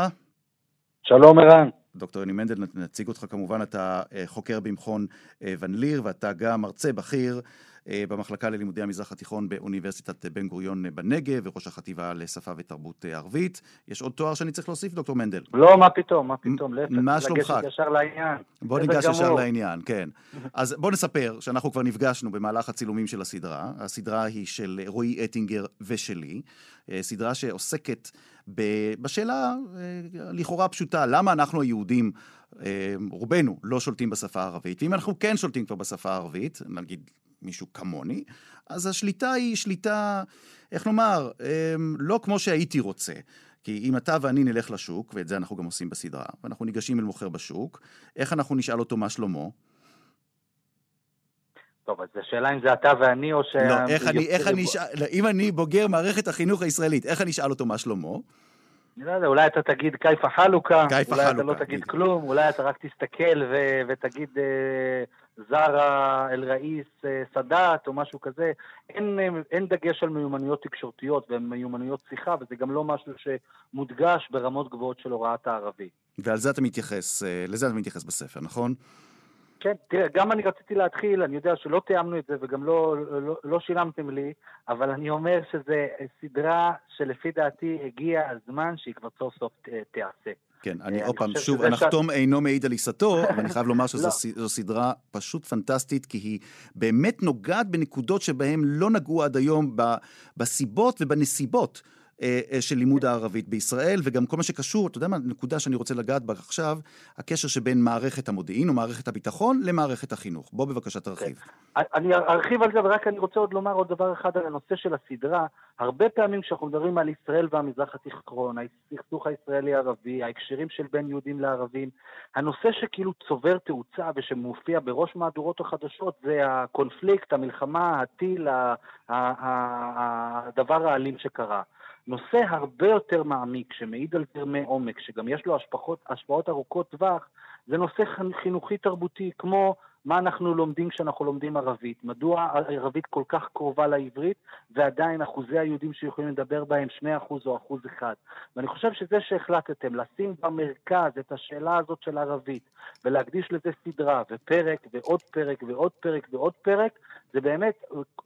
Speaker 10: שלום ערן.
Speaker 3: דוקטור יוני מנדל, נציג אותך כמובן, אתה אה, חוקר במכון אה, ון ליר, ואתה גם מרצה בכיר במחלקה ללימודי המזרח התיכון באוניברסיטת בן גוריון אה, בנגב, וראש החטיבה לשפה ותרבות אה, ערבית. יש עוד תואר שאני צריך להוסיף, דוקטור מנדל?
Speaker 10: לא, מה פתאום, מה פתאום, להפך.
Speaker 3: מה שלומך?
Speaker 10: לגשת ישר לעניין.
Speaker 3: בוא ניגש ישר. לעניין, כן. אז בוא נספר שאנחנו כבר נפגשנו במהלך הצילומים של הסדרה. הסדרה היא של רועי אטינגר ושלי. אה, סדרה שעוסקת בשאלה אה, לכאורה פשוטה, למה אנחנו היהודים, אה, רובנו, לא שולטים בשפה הערבית? ואם אנחנו כן שולטים כבר בשפה הערבית, נגיד מישהו כמוני, אז השליטה היא שליטה, איך נאמר, אה, לא כמו שהייתי רוצה. כי אם אתה ואני נלך לשוק, ואת זה אנחנו גם עושים בסדרה, ואנחנו ניגשים אל מוכר בשוק, איך אנחנו נשאל אותו מה שלמה?
Speaker 10: טוב, אז השאלה אם זה אתה ואני או ש...
Speaker 3: לא, איך אני, איך אני אשאל, אם אני בוגר מערכת החינוך הישראלית, איך אני אשאל אותו מה שלמה?
Speaker 10: אני לא יודע, אולי אתה תגיד קייפה חלוקה, אולי אתה לא תגיד. כלום, אולי אתה רק תסתכל ו- ותגיד אה, זרה אל-ראיס אה, סאדאת או משהו כזה. אין, אה, אין דגש על מיומנויות תקשורתיות ומיומנויות שיחה, וזה גם לא משהו שמודגש ברמות גבוהות של הוראת הערבית.
Speaker 3: ועל זה אתה מתייחס, אה, לזה אתה מתייחס בספר, נכון?
Speaker 10: כן, תראה, גם אני רציתי להתחיל, אני יודע שלא תיאמנו את זה וגם לא, לא, לא שילמתם לי, אבל אני אומר שזו סדרה שלפי דעתי הגיע הזמן שהיא כבר סוף סוף תיעשה.
Speaker 3: כן, אני
Speaker 10: אני
Speaker 3: עוד פעם, שוב, הנחתום אינו מעיד על עיסתו, *laughs* אבל אני חייב לומר שזו
Speaker 10: לא.
Speaker 3: סדרה פשוט פנטסטית, כי היא באמת נוגעת בנקודות שבהן לא נגעו עד היום בסיבות ובנסיבות. אה, אה, של לימוד הערבית בישראל, וגם כל מה שקשור, אתה יודע מה, נקודה שאני רוצה לגעת בה עכשיו, הקשר שבין מערכת המודיעין או מערכת הביטחון למערכת החינוך. בוא בבקשה תרחיב.
Speaker 10: אני ארחיב על זה, אבל רק אני רוצה עוד לומר עוד דבר אחד על הנושא של הסדרה. הרבה פעמים כשאנחנו מדברים על ישראל והמזרח התיכון, הסכסוך הישראלי-ערבי, ההקשרים של בין יהודים לערבים, הנושא שכאילו צובר תאוצה ושמופיע בראש מהדורות החדשות זה הקונפליקט, המלחמה, הטיל, הדבר האלים שקרה. נושא הרבה יותר מעמיק, שמעיד על גרמי עומק, שגם יש לו השפעות, השפעות ארוכות טווח, זה נושא חינ- חינוכי תרבותי, כמו מה אנחנו לומדים כשאנחנו לומדים ערבית, מדוע הערבית כל כך קרובה לעברית, ועדיין אחוזי היהודים שיכולים לדבר בהם 2% או אחוז אחד. ואני חושב שזה שהחלטתם לשים במרכז את השאלה הזאת של ערבית, ולהקדיש לזה סדרה, ופרק, ועוד פרק, ועוד פרק, ועוד פרק, זה באמת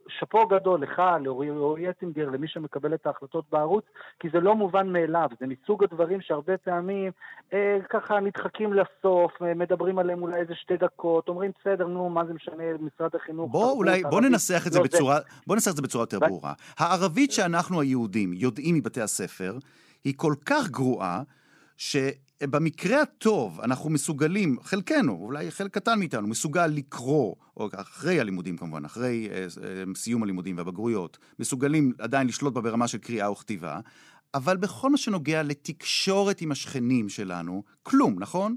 Speaker 10: שאפו גדול לך, לאורי אטינגר, למי שמקבל את ההחלטות בערוץ, כי זה לא מובן מאליו, זה מסוג הדברים שהרבה פעמים אה, ככה נדחקים לסוף, מדברים עליהם אולי איזה שתי דקות, אומרים בסדר, נו, מה זה משנה, משרד החינוך.
Speaker 3: בוא
Speaker 10: תרבות,
Speaker 3: אולי, בוא
Speaker 10: ערבית."
Speaker 3: ננסח את זה
Speaker 10: לא,
Speaker 3: בצורה, בוא ננסח את זה בצורה יותר
Speaker 10: ו-
Speaker 3: ברורה. הערבית שאנחנו היהודים יודעים מבתי הספר, היא כל כך גרועה, שבמקרה הטוב אנחנו מסוגלים, חלקנו, אולי חלק קטן מאיתנו, מסוגל לקרוא, או אחרי הלימודים כמובן, אחרי אה, אה, סיום הלימודים והבגרויות, מסוגלים עדיין לשלוט בה ברמה של קריאה וכתיבה, אבל בכל מה שנוגע לתקשורת עם השכנים שלנו, כלום, נכון?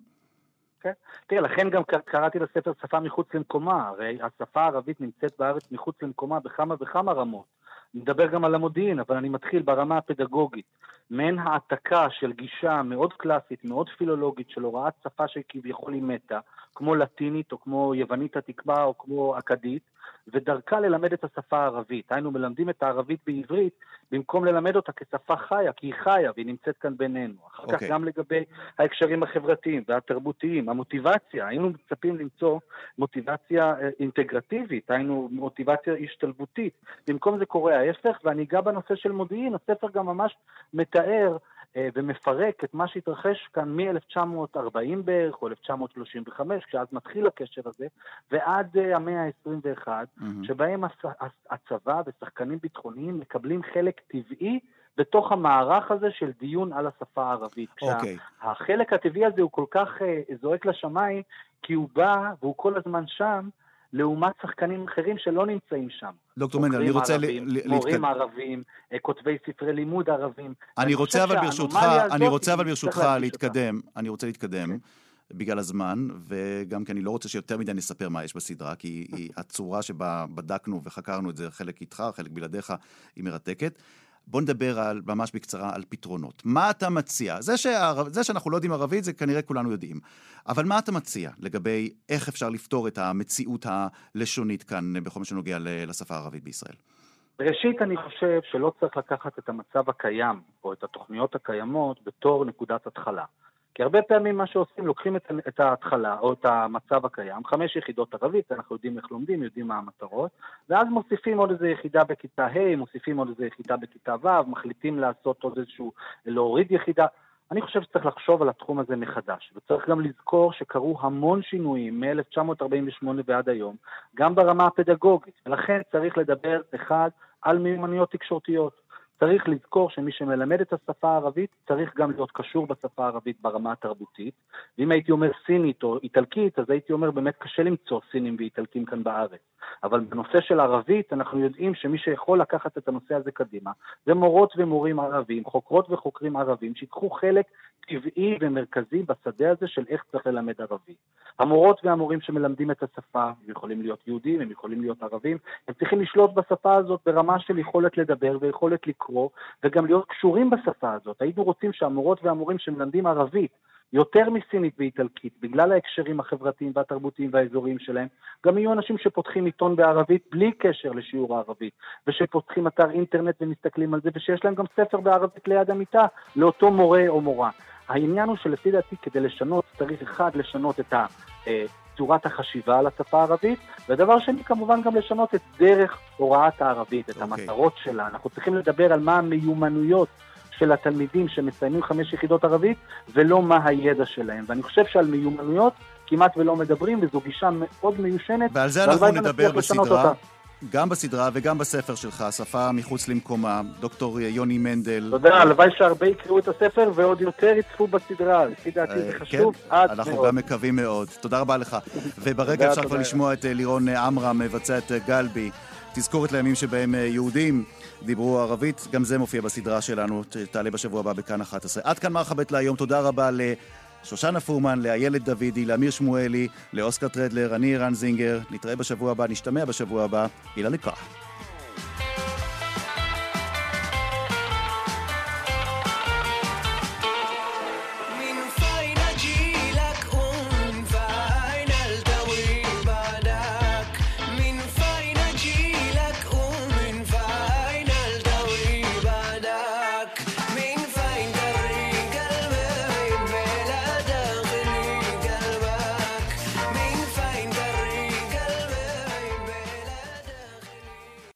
Speaker 10: כן. תראה, לכן גם קראתי לספר שפה מחוץ למקומה, הרי השפה הערבית נמצאת בארץ מחוץ למקומה בכמה וכמה רמות. נדבר גם על המודיעין, אבל אני מתחיל ברמה הפדגוגית. מעין העתקה של גישה מאוד קלאסית, מאוד פילולוגית, של הוראת שפה שכביכול היא מתה, כמו לטינית או כמו יוונית התקווה או כמו אכדית, ודרכה ללמד את השפה הערבית. היינו מלמדים את הערבית בעברית במקום ללמד אותה כשפה חיה, כי היא חיה והיא נמצאת כאן בינינו. אחר כך
Speaker 3: אוקיי.
Speaker 10: גם לגבי ההקשרים החברתיים והתרבותיים, המוטיבציה, היינו מצפים למצוא מוטיבציה אה, אינטגרטיבית, היינו מוטיבציה השתלבותית. במקום זה קורה ההפך, ואני אגע בנושא של מודיעין, הספר גם ממש מתאר ומפרק את מה שהתרחש כאן מ-1940 בערך, או 1935, כשאז מתחיל הקשר הזה, ועד אה, המאה ה-21,
Speaker 3: מהמם.
Speaker 10: שבהם הצ- הצ- הצבא ושחקנים ביטחוניים מקבלים חלק טבעי בתוך המערך הזה של דיון על השפה הערבית.
Speaker 3: אוקיי.
Speaker 10: החלק הטבעי הזה הוא כל כך אה, זועק לשמיים, כי הוא בא והוא כל הזמן שם, לעומת שחקנים אחרים שלא נמצאים שם.
Speaker 3: דוקטור מנדל, אני רוצה ל-
Speaker 10: ערבים,
Speaker 3: ל-
Speaker 10: מורים
Speaker 3: להתקדם.
Speaker 10: ערבים, אה, כותבי ספרי לימוד ערבים.
Speaker 3: אני רוצה אבל ברשותך, אני רוצה אבל ברשותך. להתקדם, אני רוצה להתקדם. בגלל הזמן, וגם כי אני לא רוצה שיותר מדי נספר מה יש בסדרה, כי היא, הצורה שבה בדקנו וחקרנו את זה, חלק איתך, חלק בלעדיך, היא מרתקת. בוא נדבר על, ממש בקצרה על פתרונות. מה אתה מציע? זה, שהערב, זה שאנחנו לא יודעים ערבית, זה כנראה כולנו יודעים. אבל מה אתה מציע לגבי איך אפשר לפתור את המציאות הלשונית כאן בכל מה שנוגע לשפה הערבית בישראל?
Speaker 10: ראשית, אני חושב שלא צריך לקחת את המצב הקיים, או את התוכניות הקיימות, בתור נקודת התחלה. כי הרבה פעמים מה שעושים, לוקחים את, את ההתחלה, או את המצב הקיים, חמש יחידות ערבית, אנחנו יודעים איך לומדים, יודעים מה המטרות, ואז מוסיפים עוד איזו יחידה בכיתה ה', מוסיפים עוד איזו יחידה בכיתה ו', מחליטים לעשות עוד איזשהו, להוריד יחידה. אני חושב שצריך לחשוב על התחום הזה מחדש, וצריך גם לזכור שקרו המון שינויים מ-1948 ועד היום, גם ברמה הפדגוגית, ולכן צריך לדבר, אחד, על מיומנויות תקשורתיות. צריך לזכור שמי שמלמד את השפה הערבית צריך גם להיות קשור בשפה הערבית ברמה התרבותית. ואם הייתי אומר סינית או איטלקית, אז הייתי אומר באמת קשה למצוא סינים ואיטלקים כאן בארץ. אבל בנושא של ערבית, אנחנו יודעים שמי שיכול לקחת את הנושא הזה קדימה, זה מורות ומורים ערבים, חוקרות וחוקרים ערבים, שיקחו חלק טבעי ומרכזי בשדה הזה של איך צריך ללמד ערבית. המורות והמורים שמלמדים את השפה, הם יכולים להיות יהודים, הם יכולים להיות ערבים, הם צריכים לשלוט בשפה הזאת ברמה של יכולת לדבר ויכולת לקרוא, וגם להיות קשורים בשפה הזאת. היינו רוצים שהמורות והמורים שמלמדים ערבית, יותר מסינית ואיטלקית, בגלל ההקשרים החברתיים והתרבותיים והאזוריים שלהם, גם יהיו אנשים שפותחים עיתון בערבית בלי קשר לשיעור הערבית, ושפותחים אתר אינטרנט ומסתכלים על זה, ושיש להם גם ספר בערבית ליד המיטה לאותו מורה או מורה. העניין הוא שלפי דעתי כדי לשנות צריך אחד לשנות את ה... צורת החשיבה על השפה הערבית, ודבר שני כמובן גם לשנות את דרך הוראת הערבית, את okay.
Speaker 3: אוקיי.
Speaker 10: המטרות שלה. אנחנו צריכים לדבר על מה המיומנויות של התלמידים שמסיימים חמש יחידות ערבית, ולא מה הידע שלהם. ואני חושב שעל מיומנויות כמעט ולא מדברים, וזו גישה מאוד מיושנת.
Speaker 3: ועל זה אנחנו נדבר בסדרה. גם בסדרה וגם בספר שלך, שפה מחוץ למקומה, דוקטור יוני מנדל.
Speaker 10: תודה, הלוואי שהרבה יקראו את הספר ועוד יותר יצפו בסדרה, לפי דעתי זה חשוב
Speaker 3: כן, עד מאוד. אנחנו גם מקווים מאוד. תודה רבה לך. *laughs* וברגע אפשר כבר לשמוע את לירון עמרם מבצע את גלבי. תזכורת לימים שבהם יהודים דיברו ערבית, גם זה מופיע בסדרה שלנו, תעלה בשבוע הבא בכאן 11. עד כאן מרחבת להיום, תודה רבה ל... שושנה פורמן, לאיילת דוידי, לאמיר שמואלי, לאוסקר טרדלר, אני רן זינגר. נתראה בשבוע הבא, נשתמע בשבוע הבא. אילה לקרא.